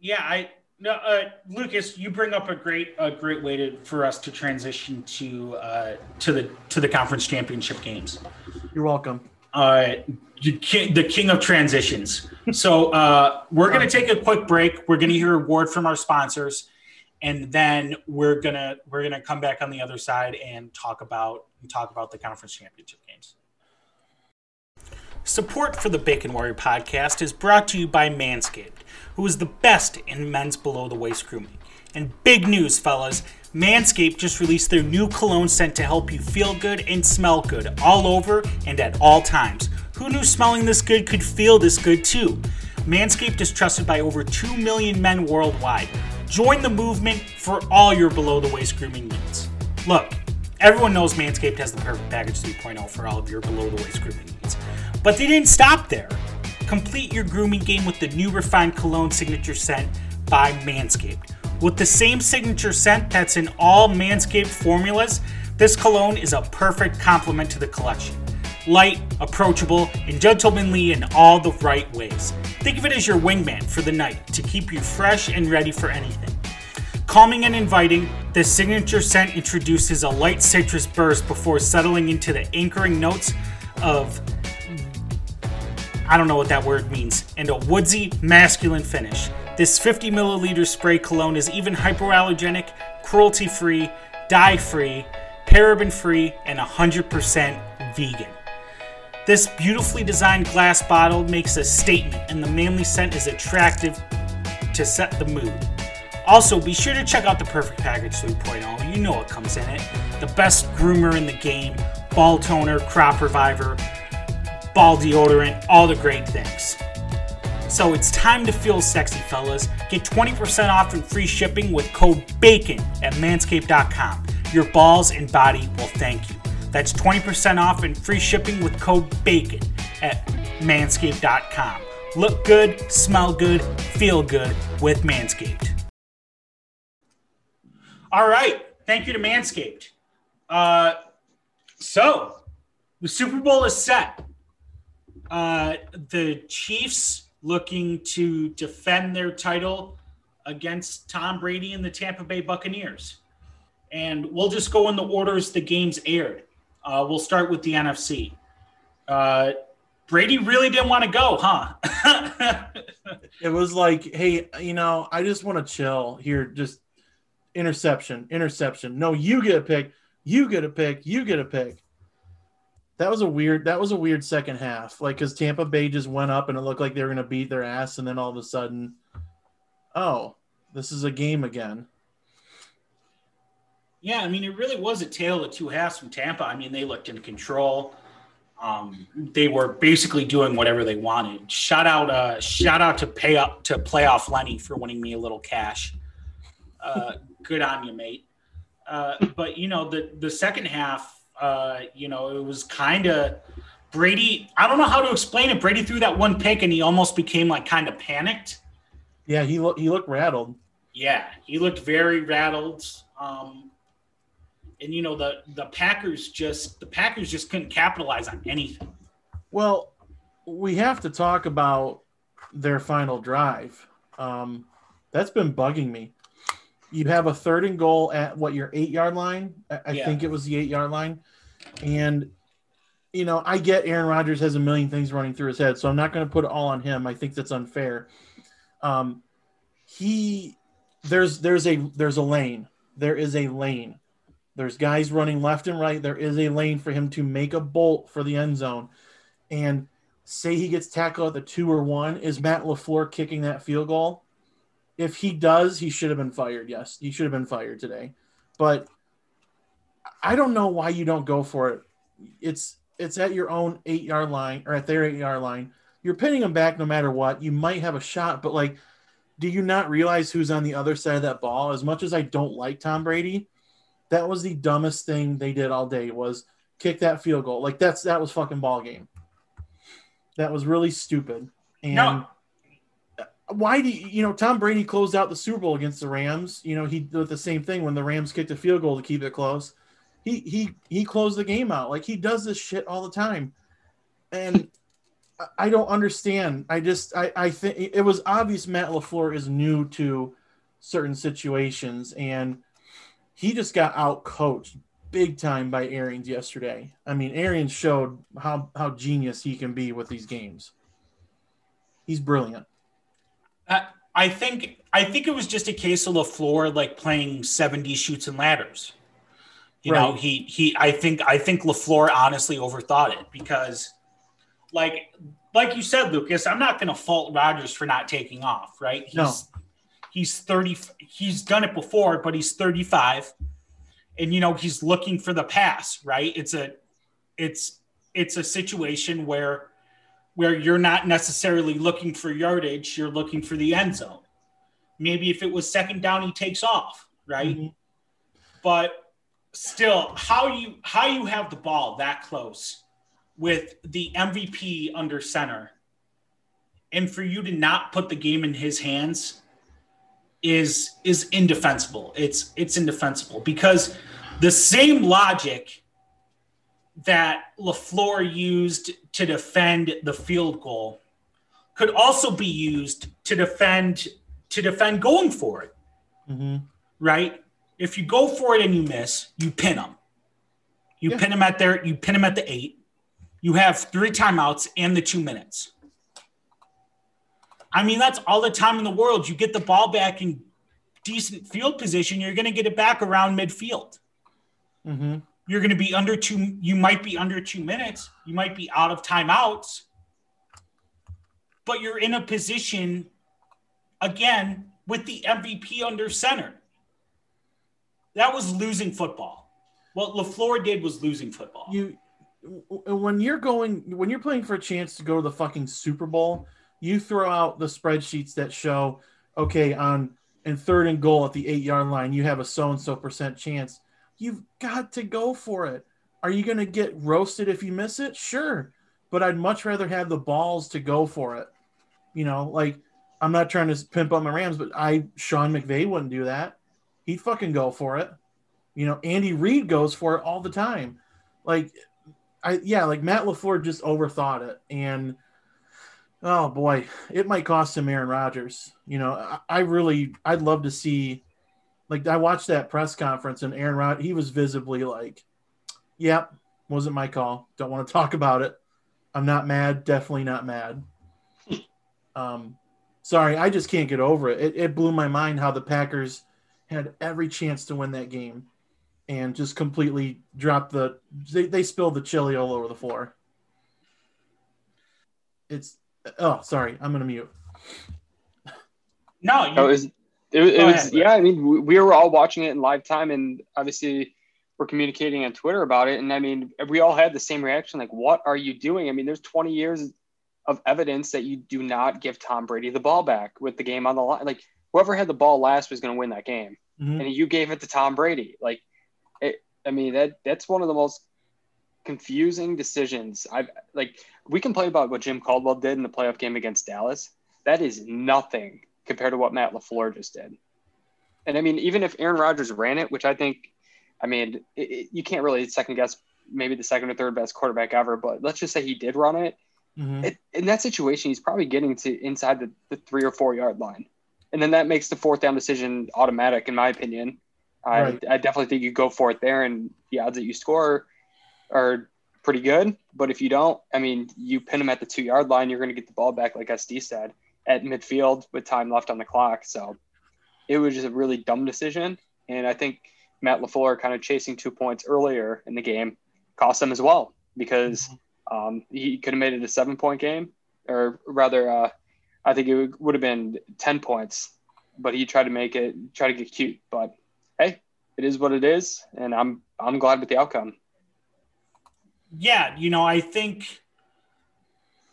Yeah, I no, uh, Lucas, you bring up a great a great way to for us to transition to uh, to the to the conference championship games. you're welcome uh, the king of transitions. So uh, we're gonna take a quick break. We're gonna hear a word from our sponsors, and then we're gonna we're gonna come back on the other side and talk about talk about the conference championship games. Support for the Bacon Warrior podcast is brought to you by Manscaped, who is the best in men's below the waist grooming. And big news, fellas Manscaped just released their new cologne scent to help you feel good and smell good all over and at all times. Who knew smelling this good could feel this good too? Manscaped is trusted by over 2 million men worldwide. Join the movement for all your below the waist grooming needs. Look, everyone knows Manscaped has the perfect package 3.0 for all of your below the waist grooming needs. But they didn't stop there. Complete your grooming game with the new refined cologne signature scent by Manscaped. With the same signature scent that's in all Manscaped formulas, this cologne is a perfect complement to the collection. Light, approachable, and gentlemanly in all the right ways. Think of it as your wingman for the night to keep you fresh and ready for anything. Calming and inviting, the signature scent introduces a light citrus burst before settling into the anchoring notes of I don't know what that word means, and a woodsy, masculine finish. This 50 milliliter spray cologne is even hypoallergenic, cruelty free, dye free, paraben free, and 100% vegan. This beautifully designed glass bottle makes a statement, and the manly scent is attractive to set the mood. Also, be sure to check out the Perfect Package 3.0. You know what comes in it. The best groomer in the game, ball toner, crop reviver, ball deodorant, all the great things. So it's time to feel sexy, fellas. Get 20% off and free shipping with code BACON at manscaped.com. Your balls and body will thank you. That's 20% off and free shipping with code BACON at manscaped.com. Look good, smell good, feel good with Manscaped. All right. Thank you to Manscaped. Uh, so the Super Bowl is set. Uh, the Chiefs looking to defend their title against Tom Brady and the Tampa Bay Buccaneers. And we'll just go in the orders the games aired. Uh, we'll start with the NFC. Uh, Brady really didn't want to go, huh? it was like, hey, you know, I just want to chill here. Just interception, interception. No, you get a pick. You get a pick. You get a pick. That was a weird. That was a weird second half. Like, because Tampa Bay just went up and it looked like they were going to beat their ass, and then all of a sudden, oh, this is a game again. Yeah, I mean, it really was a tale of two halves from Tampa. I mean, they looked in control. Um, they were basically doing whatever they wanted. Shout out, uh, shout out to pay up to playoff Lenny for winning me a little cash. Uh, good on you, mate. Uh, but you know, the the second half, uh, you know, it was kind of Brady. I don't know how to explain it. Brady threw that one pick, and he almost became like kind of panicked. Yeah, he looked he looked rattled. Yeah, he looked very rattled. Um, and you know the the Packers just the Packers just couldn't capitalize on anything. Well, we have to talk about their final drive. Um, that's been bugging me. You have a third and goal at what your eight yard line. I, yeah. think it was the eight yard line, and you know I get Aaron Rodgers has a million things running through his head, so I'm not going to put it all on him. I think that's unfair. Um, he there's there's a there's a lane. There is a lane there's guys running left and right. There is a lane for him to make a bolt for the end zone. And say he gets tackled at the two or one, is Matt LaFleur kicking that field goal? If he does, he should have been fired. Yes, he should have been fired today. But I don't know why you don't go for it. It's it's at your own eight yard line or at their eight yard line. You're pinning them back no matter what. You might have a shot, but like, do you not realize who's on the other side of that ball? As much as I don't like Tom Brady, that was the dumbest thing they did all day was kick that field goal. Like that's that was fucking ball game. That was really stupid. And no. Why do you, you know Tom Brady closed out the Super Bowl against the Rams? You know he did the same thing when the Rams kicked a field goal to keep it close. He he he closed the game out. Like he does this shit all the time, and I don't understand. I just I I think it was obvious Matt LaFleur is new to certain situations and he just got out coached big time by Arians yesterday. I mean, Arians showed how how genius he can be with these games. He's brilliant. Uh, I think I think it was just a case of LaFleur like playing 70 Chutes and Ladders. You right. know, he he I think I think LaFleur honestly overthought it because like like you said, Lucas, I'm not gonna fault Rodgers for not taking off, right? He's no. He's 30. He's done it before, but he's 35, and you know he's looking for the pass. Right? It's a, it's it's a situation where where you're not necessarily looking for yardage. You're looking for the end zone. Maybe if it was second down, he takes off. Right? Mm-hmm. But still, how you how you have the ball that close with the MVP under center and for you to not put the game in his hands is is indefensible. It's it's indefensible because the same logic that LaFleur used to defend the field goal could also be used to defend to defend going for it. Mm-hmm. Right? If you go for it and you miss, you pin them. You yeah. pin them at their you pin them at the eight. You have three timeouts and the two minutes. I mean, that's all the time in the world. You get the ball back in decent field position, you're going to get it back around midfield. Mm-hmm. You're going to be under two. You might be under two minutes. You might be out of timeouts, but you're in a position again with the MVP under center. That was losing football. What LaFleur did was losing football. You when you're going when you're playing for a chance to go to the fucking Super Bowl, you throw out the spreadsheets that show, okay, on and third and goal at the eight yard line, you have a so and so percent chance. You've got to go for it. Are you going to get roasted if you miss it? Sure. But I'd much rather have the balls to go for it. You know, like I'm not trying to pimp up my Rams, but I, Sean McVay wouldn't do that. He'd fucking go for it. You know, Andy Reid goes for it all the time. Like, I, yeah, like Matt LaFleur just overthought it. And, Oh boy, it might cost him Aaron Rodgers. You know, I, I really, I'd love to see. Like, I watched that press conference, and Aaron Rod, he was visibly like, "Yep, wasn't my call. Don't want to talk about it. I'm not mad. Definitely not mad." um, sorry, I just can't get over it. it. It blew my mind how the Packers had every chance to win that game, and just completely dropped the. They, they spilled the chili all over the floor. It's oh, sorry, I'm gonna mute. No, you, No, it was, it, was- it was ahead, yeah. I mean, we, we were all watching it in live time, and obviously we're communicating on Twitter about it. And I mean, we all had the same reaction. Like, what are you doing? I mean, there's 20 years of evidence that you do not give Tom Brady the ball back with the game on the line. Like, whoever had the ball last was going to win that game, Mhm. and you gave it to Tom Brady. Like, it. I mean, that that's one of the most confusing decisions I've like. We complain about what Jim Caldwell did in the playoff game against Dallas. That is nothing compared to what Matt LaFleur just did. And I mean, even if Aaron Rodgers ran it, which I think, I mean, it, it, you can't really second guess maybe the second or third best quarterback ever, but let's just say he did run it. Mhm. it in that situation, he's probably getting to inside the, the three or four yard line. And then that makes the fourth down decision automatic, in my opinion. I, Right. I definitely think you go for it there, and the odds that you score are pretty good. But if you don't, I mean, you pin him at the two yard line, you're going to get the ball back, like SD said, at midfield with time left on the clock. So it was just a really dumb decision. And I think Matt LaFleur kind of chasing two points earlier in the game cost them as well because um, he could have made it a seven point game, or rather, uh, I think it would, would have been 10 points, but he tried to make it, try to get cute. But hey, it is what it is. And I'm, I'm glad with the outcome. yeah, you know, I think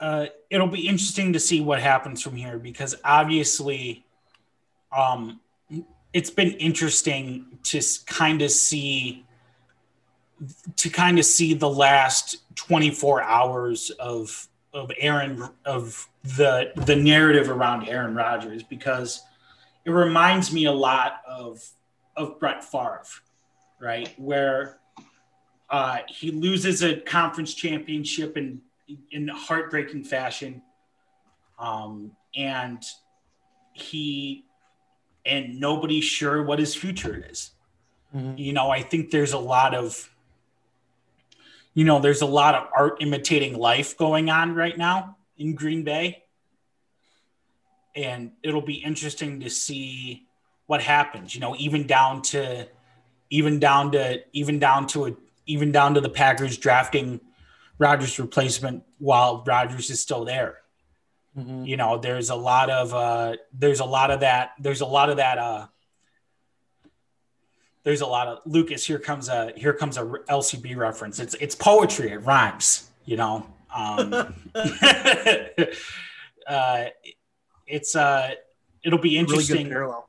uh, it'll be interesting to see what happens from here because obviously, um, it's been interesting to kind of see to kind of see the last 24 hours of of Aaron of the the narrative around Aaron Rodgers because it reminds me a lot of of Brett Favre, right? Where uh, he loses a conference championship in in heartbreaking fashion, um, and he and nobody's sure what his future is. Mhm. You know, I think there's a lot of you know, there's a lot of art imitating life going on right now in Green Bay. And it'll be interesting to see what happens, you know, even down to even down to even down to a even down to the Packers drafting Rodgers replacement while Rodgers is still there. Mhm. You know, there's a lot of uh there's a lot of that there's a lot of that uh there's a lot of Lucas. Here comes a here comes a LCB reference. It's it's poetry. It rhymes. You know. Um, uh, it's uh, it'll be Really interesting. parallel.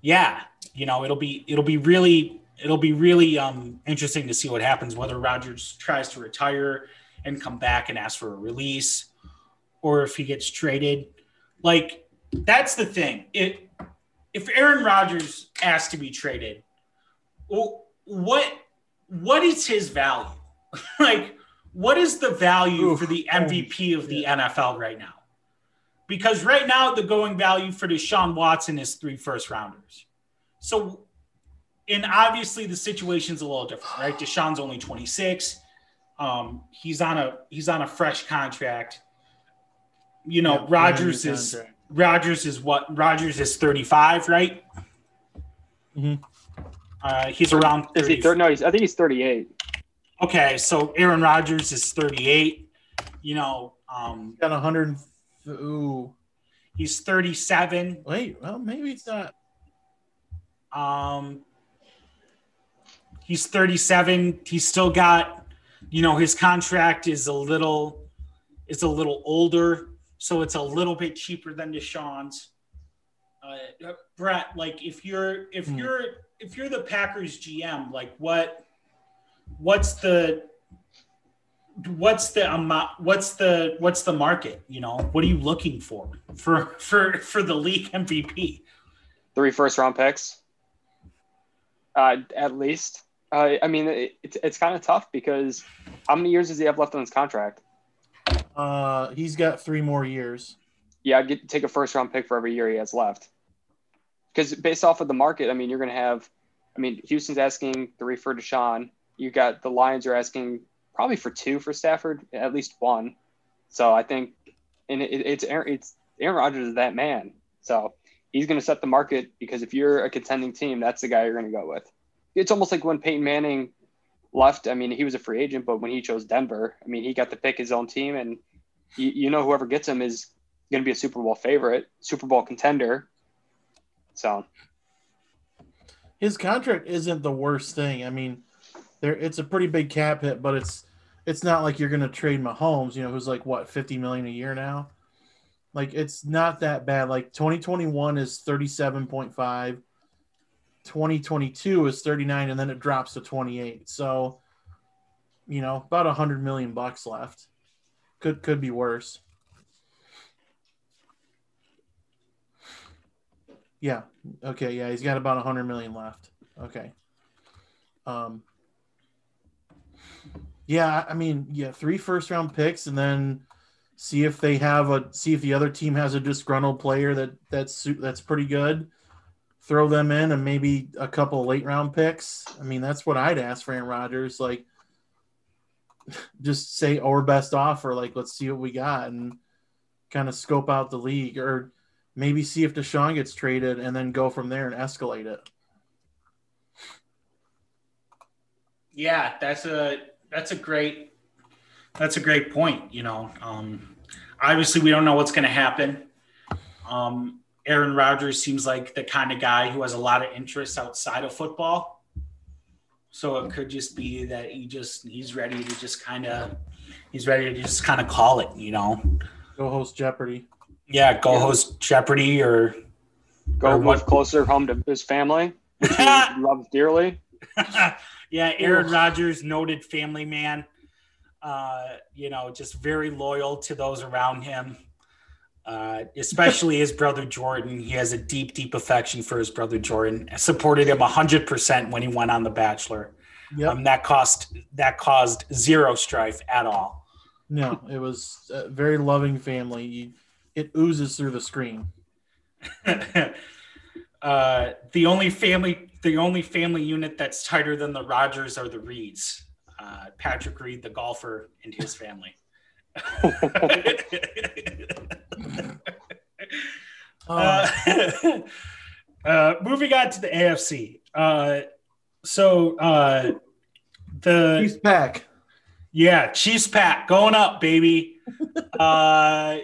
yeah, you know, it'll be it'll be really it'll be really um interesting to see what happens. Whether Rodgers tries to retire and come back and ask for a release, or if he gets traded. Like that's the thing. It if Aaron Rodgers asks to be traded, well, what what is his value? like, what is the value Oof. for the MVP of the NFL right now? Because right now the going value for Deshaun Watson is three first rounders. So, and obviously the situation's a little different, right? Deshaun's only 26. Um, he's on a he's on a fresh contract. You know, Yeah, Rodgers is contract. Rodgers is what Rodgers is 35, right? Mm-hmm. Uh, he's around Is he third? No, he's, I think he's 38. Okay, so Aaron Rodgers is 38. You know, um, Got 100. Ooh, he's 37. wait. Well, maybe it's not. Um, he's 37. He's still got, you know, his contract is a little, it's a little older, so it's a little bit cheaper than Deshaun's. Uh, Brett, like if you're if Hmm. you're if you're the Packers GM, like what, what's the what's the amount what's the what's the market you know what are you looking for for for for the league mvp Three first round picks, uh, at least. Uh, I mean, it, it's it's kind of tough because how many years does he have left on his contract? Uh, he's got three more years. Yeah, I'd get take a first round pick for every year he has left. Because based off of the market, I mean, you're going to have, I mean, Houston's asking three for Deshaun. You got the Lions are asking probably for two for Stafford, at least one. So I think, and it, it's Aaron, it's Aaron Rodgers is that man. So he's going to set the market because if you're a contending team, that's the guy you're going to go with. It's almost like when Peyton Manning left. I mean, he was a free agent, but when he chose Denver, I mean, he got to pick his own team, and you, you know whoever gets him is going to be a Super Bowl favorite, Super Bowl contender. So his contract isn't the worst thing. I mean, there it's a pretty big cap hit, but it's it's not like you're going to trade Mahomes, you know, who's like what 50 million a year now. Like it's not that bad. Like 2021 is 37.5. 2022 is 39 and then it drops to 28. So, you know, about 100 million bucks left. Could could be worse. Yeah. Okay, yeah, he's got about 100 million left. Okay. Um Yeah, I mean, yeah, three first round picks and then see if they have a see if the other team has a disgruntled player that that's that's pretty good throw them in and maybe a couple late round picks. I mean, that's what I'd ask for Aaron Rodgers. Like, just say our best offer. Like, let's see what we got and kind of scope out the league, or maybe see if Deshaun gets traded and then go from there and escalate it. Yeah, that's a that's a great that's a great point. You know, um, obviously we don't know what's going to happen. Um, Aaron Rodgers seems like the kind of guy who has a lot of interests outside of football. So it could just be that he just he's ready to just kind of he's ready to just kind of call it, you know. Go host Jeopardy. Yeah, go yeah. host Jeopardy or go or much closer home to his family, which he loves dearly. yeah, Aaron Rodgers, noted family man. Uh, you know, just very loyal to those around him. Uh, especially his brother Jordan. He has a deep, deep affection for his brother Jordan. Supported him hundred percent when he went on The Bachelor. Yep. Um, that cost that caused zero strife at all. No, it was a very loving family. It oozes through the screen. uh, the only family, the only family unit that's tighter than the Rodgers are the Reeds. Uh, Patrick Reed, the golfer, and his family. uh, uh, moving on to the AFC. Uh, so uh, the Chiefs pack. Yeah, Chiefs pack going up, baby. uh,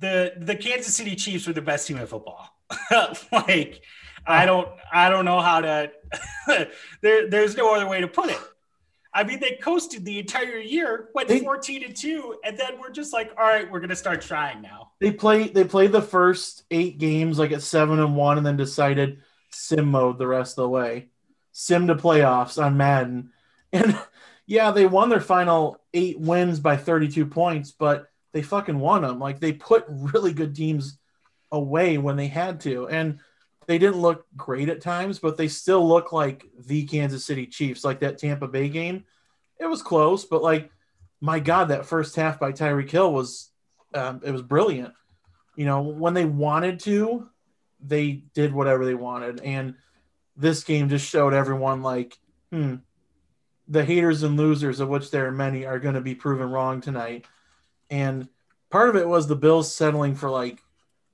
the the Kansas City Chiefs were the best team in football. like I don't I don't know how to there there's no other way to put it. I mean, they coasted the entire year, went they, 14 and 2, and then we're just like, all right, we're gonna start trying now. They play they played the first eight games like at seven and one, and then decided sim mode the rest of the way. Sim to playoffs on Madden. And yeah, they won their final eight wins by 32 points, but they fucking won them. Like they put really good teams away when they had to. And they didn't look great at times, but they still look like the Kansas City Chiefs, like that Tampa Bay game. It was close, but like, my God, that first half by Tyreek Hill was, um, it was brilliant. You know, when they wanted to, they did whatever they wanted. And this game just showed everyone, like, hmm, the haters and losers, of which there are many, are going to be proven wrong tonight. And part of it was the Bills settling for like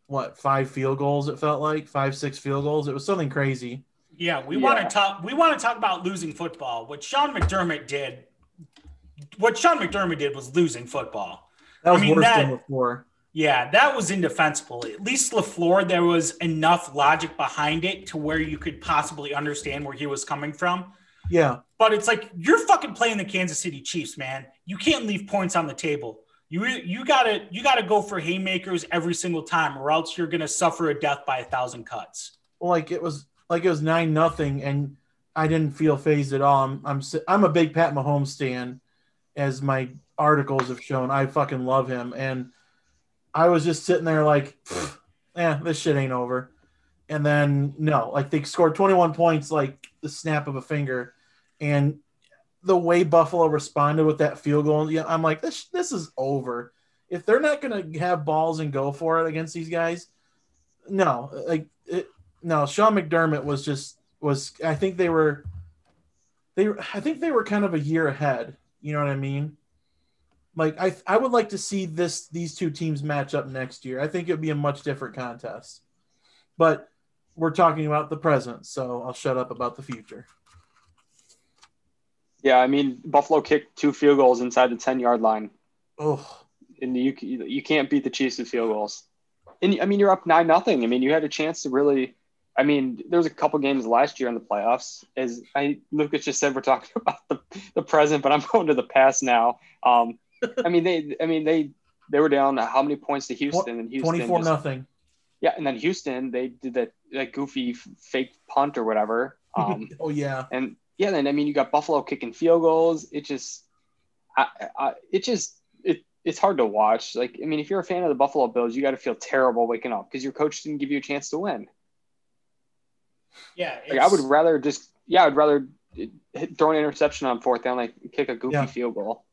what five field goals it felt like? Five six field goals? It was something crazy. Yeah we yeah. want to talk we want to talk about losing football. What sean mcdermott did what sean mcdermott did was losing football. That was I mean, worse that, than LaFleur. yeah that was indefensible. At least LaFleur, there was enough logic behind it to where you could possibly understand where he was coming from. Yeah. But it's like you're fucking playing the kansas city chiefs man. You can't leave points on the table you you gotta you gotta go for haymakers every single time, or else you're gonna suffer a death by a thousand cuts. Like it was like it was nine nothing, and I didn't feel phased at all. I'm I'm I'm a big Pat Mahomes stan, as my articles have shown. I fucking love him, and I was just sitting there like, yeah, this shit ain't over. And then no, like they scored 21 points like the snap of a finger, and the way Buffalo responded with that field goal, I'm like, this this is over. if they're not going to have balls and go for it against these guys, no, like it, no. Sean McDermott was just was. I think they were. They, I think they were kind of a year ahead. You know what I mean? Like I, I would like to see this these two teams match up next year. I think it'd be a much different contest. But we're talking about the present, so I'll shut up about the future. Yeah, I mean Buffalo kicked two field goals inside the ten yard line. Oh, and you you can't beat the Chiefs with field goals. And I mean you're up nine nothing. I mean you had a chance to really. I mean there was a couple games last year in the playoffs. As I Lucas just said, we're talking about the, the present, but I'm going to the past now. Um, I mean they. I mean they. They were down how many points to Houston and Houston twenty four nothing. Yeah, and then Houston they did that that goofy fake punt or whatever. Um, oh yeah, and yeah, then I mean you got Buffalo kicking field goals. It just, I, I, it just it it's hard to watch. Like I mean, if you're a fan of the Buffalo Bills, you got to feel terrible waking up because your coach didn't give you a chance to win. Yeah, like, I would rather just yeah, I'd rather hit, throw an interception on fourth down, like kick a goofy yeah. field goal.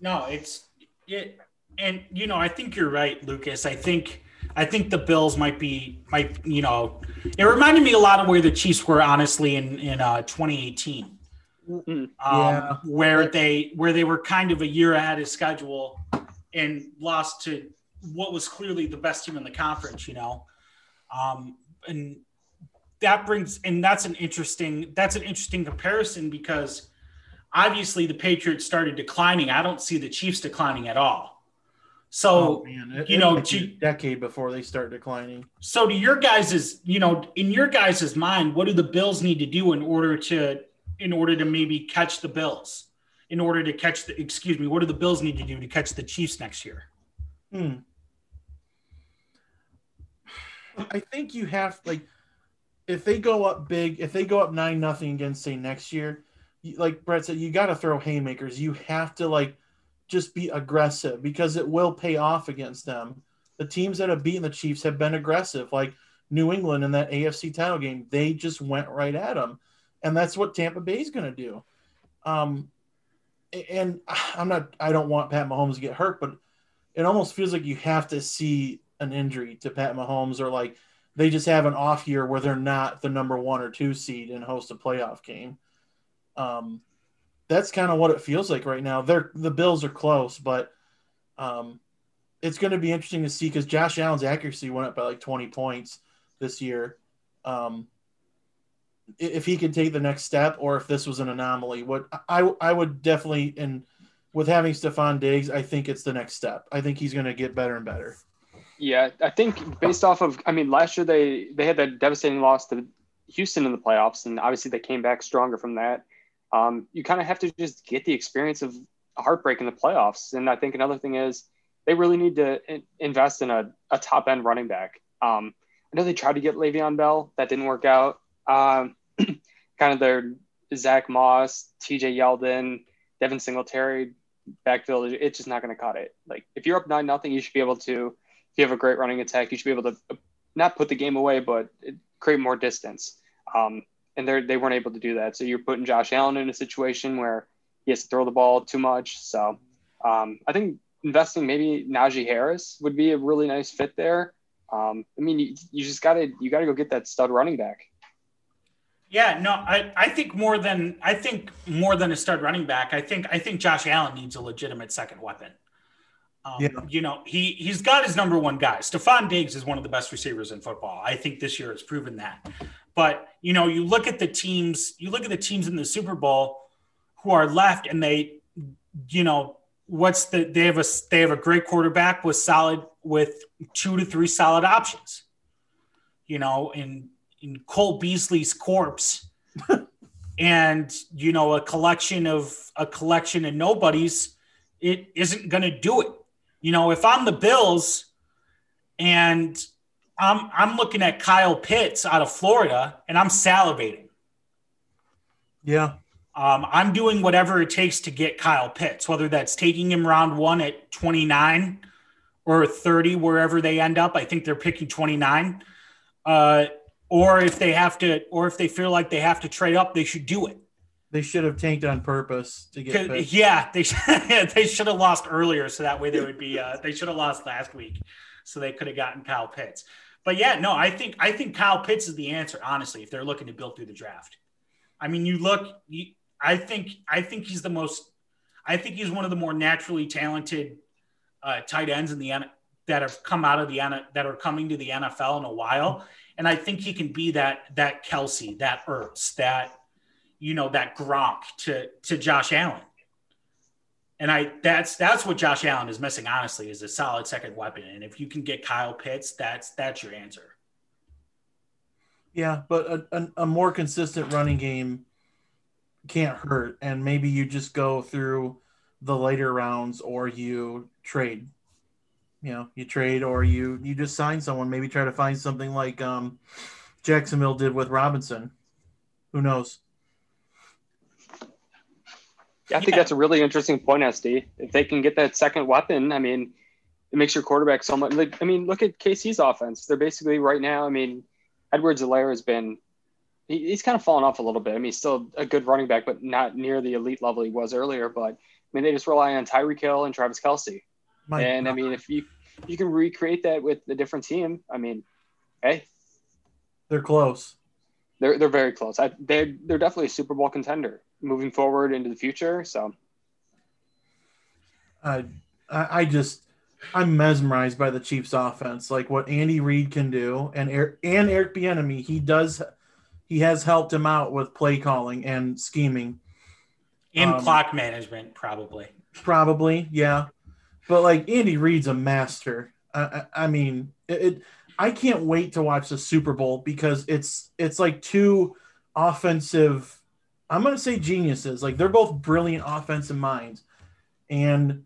No, it's it, and you know I think you're right, Lucas. I think I think the Bills might be might you know it reminded me a lot of where the Chiefs were honestly in in uh, 2018. Mm-hmm. Um, yeah. where they where they were kind of a year ahead of schedule and lost to what was clearly the best team in the conference, you know. Um, and that brings and that's an interesting that's an interesting comparison because obviously the Patriots started declining. I don't see the Chiefs declining at all. So oh, it, you know, to, decade before they start declining. So to your guys's, you know, in your guys's mind, what do the Bills need to do in order to in order to maybe catch the Bills? In order to catch the excuse me, what do the Bills need to do to catch the Chiefs next year? Hmm. I think you have like if they go up big, if they go up nine nothing against say next year, like Brett said, you got to throw haymakers. You have to like just be aggressive because it will pay off against them. The teams that have beaten the Chiefs have been aggressive, like New England in that AFC title game. They just went right at them, and that's what Tampa Bay is going to do. Um, and I'm not. I don't want Pat Mahomes to get hurt, but it almost feels like you have to see an injury to Pat Mahomes, or like they just have an off year where they're not the number one or two seed and host a playoff game. Um, that's kind of what it feels like right now. They're the Bills are close, but um, it's going to be interesting to see because Josh Allen's accuracy went up by like 20 points this year. Um, if he could take the next step, or if this was an anomaly, what I I would definitely and with having Stefon Diggs, I think it's the next step. I think he's going to get better and better. Yeah, I think based off of, I mean, last year they they had that devastating loss to Houston in the playoffs, and obviously they came back stronger from that um, you kind of have to just get the experience of heartbreak in the playoffs. And I think another thing is they really need to invest in a, a top end running back. Um, I know they tried to get Le'Veon Bell, that didn't work out. Um, kind of their Zach Moss, TJ Yeldon, Devin Singletary backfield, it's just not going to cut it. Like if you're up nine nothing, you should be able to. If you have a great running attack, you should be able to not put the game away, but create more distance. Um, and they they weren't able to do that. So you're putting Josh Allen in a situation where he has to throw the ball too much. So um, I think investing maybe Najee Harris would be a really nice fit there. Um, I mean, you, you just gotta you gotta go get that stud running back. Yeah, no, I, I think more than I think more than a stud running back. I think I think Josh Allen needs a legitimate second weapon. Um, yeah. You know, he he's got his number one guy. Stefon Diggs is one of the best receivers in football. I think this year has proven that. But you know, you look at the teams, you look at the teams in the Super Bowl who are left, and they, you know, what's the they have a they have a great quarterback with solid with two to three solid options. You know, in in Cole Beasley's corpse, and you know, a collection of a collection of nobodies, it isn't going to do it. You know, if I'm the Bills and I'm I'm looking at Kyle Pitts out of Florida and I'm salivating. Yeah. Um, I'm doing whatever it takes to get Kyle Pitts, whether that's taking him round one at 29 or 30, wherever they end up. I think they're picking 29. Uh, or if they have to, or if they feel like they have to trade up, they should do it. They should have tanked on purpose to get. Pitts. Yeah, they they should have lost earlier, so that way they would be. Uh, they should have lost last week, so they could have gotten Kyle Pitts. But yeah, no, I think I think Kyle Pitts is the answer. Honestly, if they're looking to build through the draft, I mean, you look. You, I think I think he's the most. I think he's one of the more naturally talented uh, tight ends in the that have come out of the that are coming to the NFL in a while, and I think he can be that that Kelce, that Ertz, that you know that Gronk to to Josh Allen. And I that's that's what Josh Allen is missing, honestly, is a solid second weapon. And if you can get Kyle Pitts, that's that's your answer. Yeah, but a, a, a more consistent running game can't hurt, and maybe you just go through the later rounds or you trade. You know, you trade or you you just sign someone. Maybe try to find something like um, Jacksonville did with Robinson. Who knows? Yeah, I think yeah. that's a really interesting point, SD. If they can get that second weapon, I mean, it makes your quarterback so much. Like, I mean, look at KC's offense. They're basically right now. I mean, Edwards-Helaire has been he, he's kind of fallen off a little bit. I mean, he's still a good running back, but not near the elite level he was earlier. But I mean, they just rely on Tyreek Hill and Travis Kelce. My and God. I mean, if you you can recreate that with a different team, I mean, hey, they're close. They're they're very close. I, they're they're definitely a Super Bowl contender moving forward into the future. So, I I just I'm mesmerized by the Chiefs' offense, like what Andy Reid can do, and Eric, and Eric Bieniemy. He does he has helped him out with play calling and scheming, and um, clock management, probably. Probably, yeah. But like Andy Reid's a master. I, I, I mean, it, it I can't wait to watch the Super Bowl because it's it's like two offensive I'm going to say geniuses. Like they're both brilliant offensive minds. And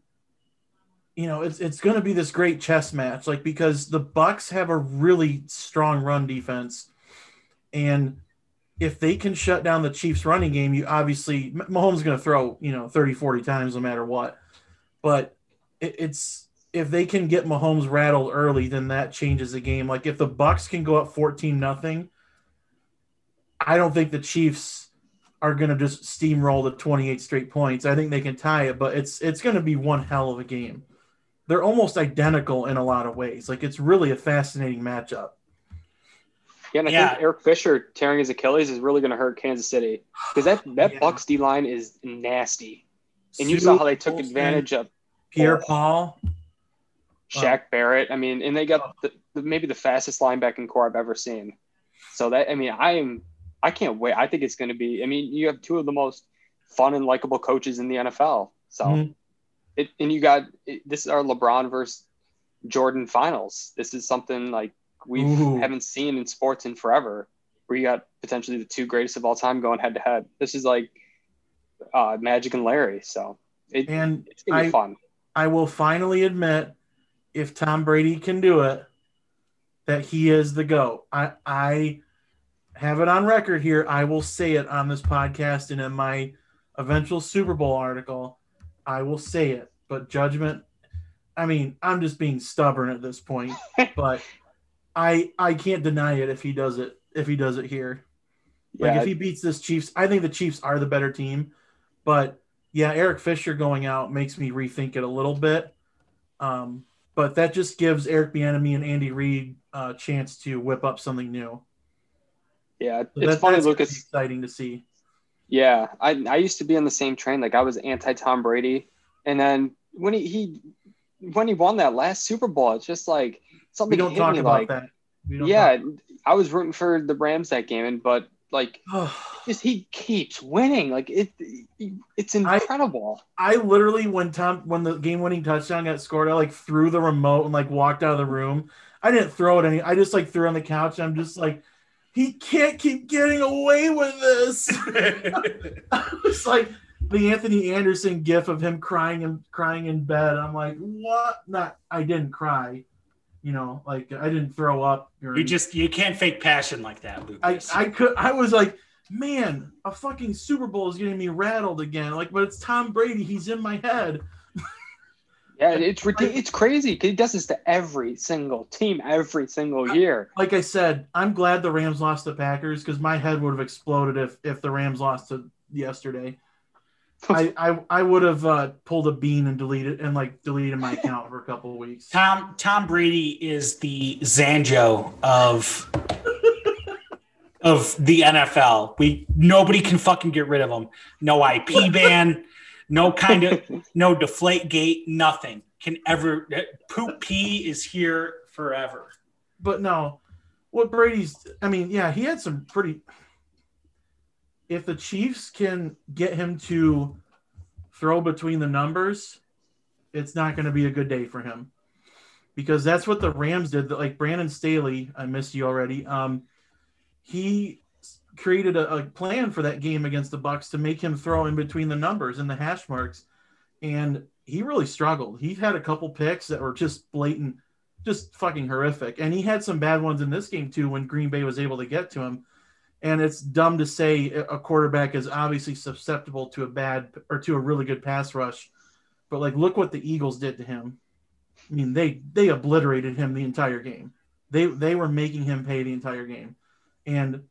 you know, it's it's going to be this great chess match like because the Bucs have a really strong run defense and if they can shut down the Chiefs running game, you obviously Mahomes is going to throw, you know, 30 40 times no matter what. But it, it's if they can get Mahomes rattled early, then that changes the game. Like if the Bucs can go up 14 nothing, I don't think the Chiefs are going to just steamroll the 28 straight points. I think they can tie it, but it's it's going to be one hell of a game. They're almost identical in a lot of ways. Like it's really a fascinating matchup. Yeah, and I yeah. think Eric Fisher tearing his Achilles is really going to hurt Kansas City because that that yeah. Bucs D line is nasty, and you saw how they took advantage of Pierre Paul, Shaq Barrett. I mean, and they got oh. the, the, maybe the fastest linebacking core I've ever seen. So that I mean, I am I can't wait. I think it's going to be. I mean, you have two of the most fun and likable coaches in the NFL. So, mm-hmm. it, and you got it, this is our LeBron versus Jordan finals. This is something like we haven't seen in sports in forever. Where you got potentially the two greatest of all time going head to head. This is like uh, Magic and Larry. So, it, and it's gonna be fun. I will finally admit, if Tom Brady can do it, that he is the goat. I I have it on record here. I will say it on this podcast and in my eventual Super Bowl article. I will say it, but judgment. I mean, I'm just being stubborn at this point, but I I can't deny it if he does it if he does it here. Like if he beats this Chiefs, I think the Chiefs are the better team. But yeah, Eric Fisher going out makes me rethink it a little bit. Um, but that just gives Eric Bieniemy and Andy Reid a chance to whip up something new. Yeah, so it's funny, Lucas. It's exciting to see. Yeah, I I used to be on the same train. Like I was anti Tom Brady, and then when he, he when he won that last Super Bowl, it's just like something. We don't talk about like, that. yeah, talk. I was rooting for the Rams that game, and but like just he keeps winning. Like it, it's incredible. I, I literally when Tom when the game winning touchdown got scored, I like threw the remote and like walked out of the room. I didn't throw it any. I just like threw on the couch. I'm just like he can't keep getting away with this. it's like the Anthony Anderson gif of him crying and crying in bed. I'm like, what? Not I didn't cry. You know, like I didn't throw up. you just you can't fake passion like that, Lucas. I, I could I was like, man, a fucking Super Bowl is getting me rattled again. Like, but it's Tom Brady. He's in my head. Yeah, it's it's crazy. He does this to every single team every single year. Like I said, I'm glad the Rams lost the Packers because my head would have exploded if if the Rams lost to yesterday. I, I I would have uh, pulled a bean and deleted and like deleted my account for a couple of weeks. Tom Tom Brady is the Zanjo of of the NFL. We nobody can fucking get rid of him. No IP ban, no kind of no deflate gate, nothing can ever poop pee is here forever. But no, what Brady's I mean, yeah, he had some pretty if the Chiefs can get him to throw between the numbers, it's not going to be a good day for him. Because that's what the Rams did. Like Brandon Staley, I missed you already. Um, he created a, a plan for that game against the Bucs to make him throw in between the numbers and the hash marks, and he really struggled. He had a couple picks that were just blatant, just fucking horrific, and he had some bad ones in this game too when Green Bay was able to get to him. And it's dumb to say a quarterback is obviously susceptible to a bad or to a really good pass rush, but like look what the Eagles did to him. I mean, they they obliterated him the entire game. They they were making him pay the entire game. And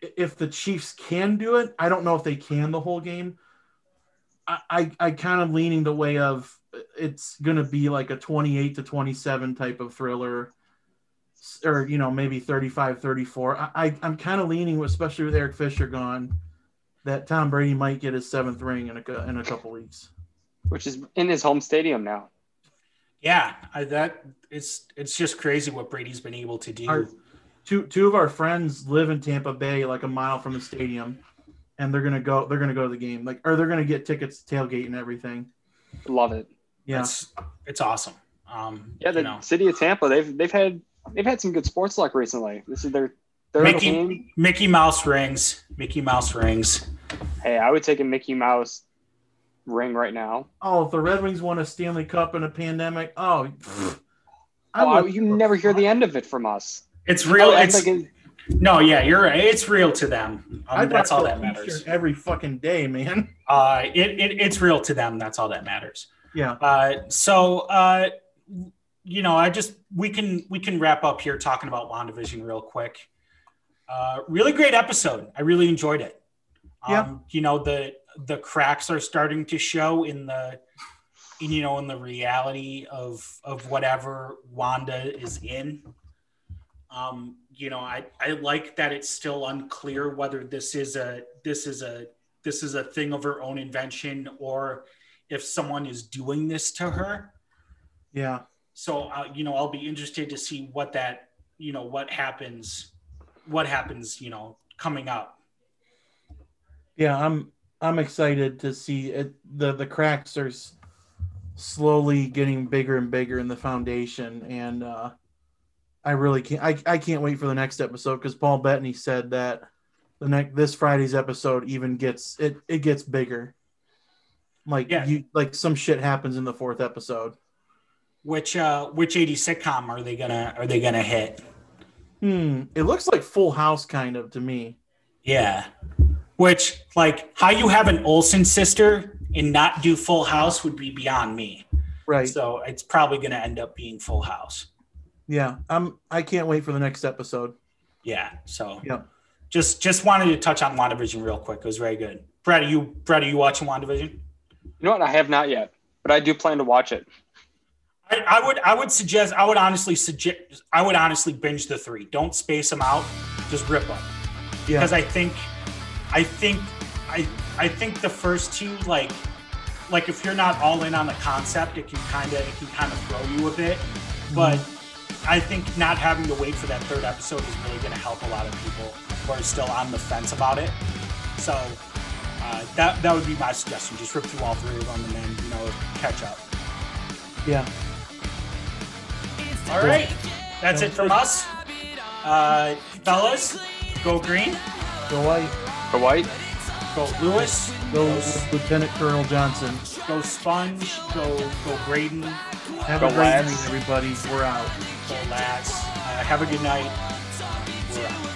if the Chiefs can do it, I don't know if they can the whole game. I I, I kind of leaning the way of it's going to be like a 28 to 27 type of thriller or you know maybe 35 34 i, I i'm kind of leaning especially with eric fisher gone that tom brady might get his seventh ring in a, in a couple weeks. Which is in his home stadium now. Yeah I, that it's it's just crazy what brady's been able to do. Our, two two of our friends live in tampa bay like a mile from the stadium and they're gonna go they're gonna go to the game like or they're gonna get tickets tailgate and everything love it yeah it's, it's awesome um yeah the you know. city of tampa they've they've had they've had some good sports luck recently. This is their third Mickey, game. Mickey Mouse rings. Mickey Mouse rings. Hey, I would take a Mickey Mouse ring right now. Oh, if the Red Wings won a Stanley Cup in a pandemic, oh, oh you never hear the end of it from us. It's real. It's, like no, yeah, you're right. It's real to them. Um, that's all that matters. Every fucking day, man. Uh, it, it it's real to them. That's all that matters. Yeah. Uh, so uh, you know, I just we can we can wrap up here talking about WandaVision real quick. Uh, really great episode. I really enjoyed it. Um, yeah. You know the the cracks are starting to show in the in, you know in the reality of of whatever Wanda is in. Um, you know, I I like that it's still unclear whether this is a this is a this is a thing of her own invention or if someone is doing this to her. Yeah. So uh, you know i'll be interested to see what that you know what happens what happens you know coming up. Yeah i'm i'm excited to see it. The the cracks are slowly getting bigger and bigger in the foundation and uh i really can't i, I can't wait for the next episode because paul bettany said that the next this friday's episode even gets it it gets bigger like yeah. you like some shit happens in the fourth episode which uh which eighty sitcom are they gonna are they gonna hit? Hmm. It looks like Full House kind of to me. Yeah. Which like how you have an Olsen sister and not do Full House would be beyond me. Right. So it's probably gonna end up being Full House. Yeah. I'm I can't wait for the next episode. Yeah. So yeah. Just just wanted to touch on WandaVision real quick. It was very good. Brad, are you Brad, are you watching WandaVision? You know what? I have not yet, but I do plan to watch it. I, I, would I would suggest I would honestly suggest I would honestly binge the three. Don't space them out. Just rip them. Yeah. Because I think I think I I think the first two like like if you're not all in on the concept, it can kind of it can kind of throw you a bit. But mm-hmm. I think not having to wait for that third episode is really going to help a lot of people who are still on the fence about it. So uh, that that would be my suggestion. Just rip through all three of them and then you know catch up. Yeah. All right. That's it from us. Uh, fellas, go green. Go white. Go white. Go Lewis. Go, go Lieutenant Colonel Johnson. Go Sponge. Go go Graydon. Have go a great night, everybody. We're out. Lads. Uh, have a good night. We're out.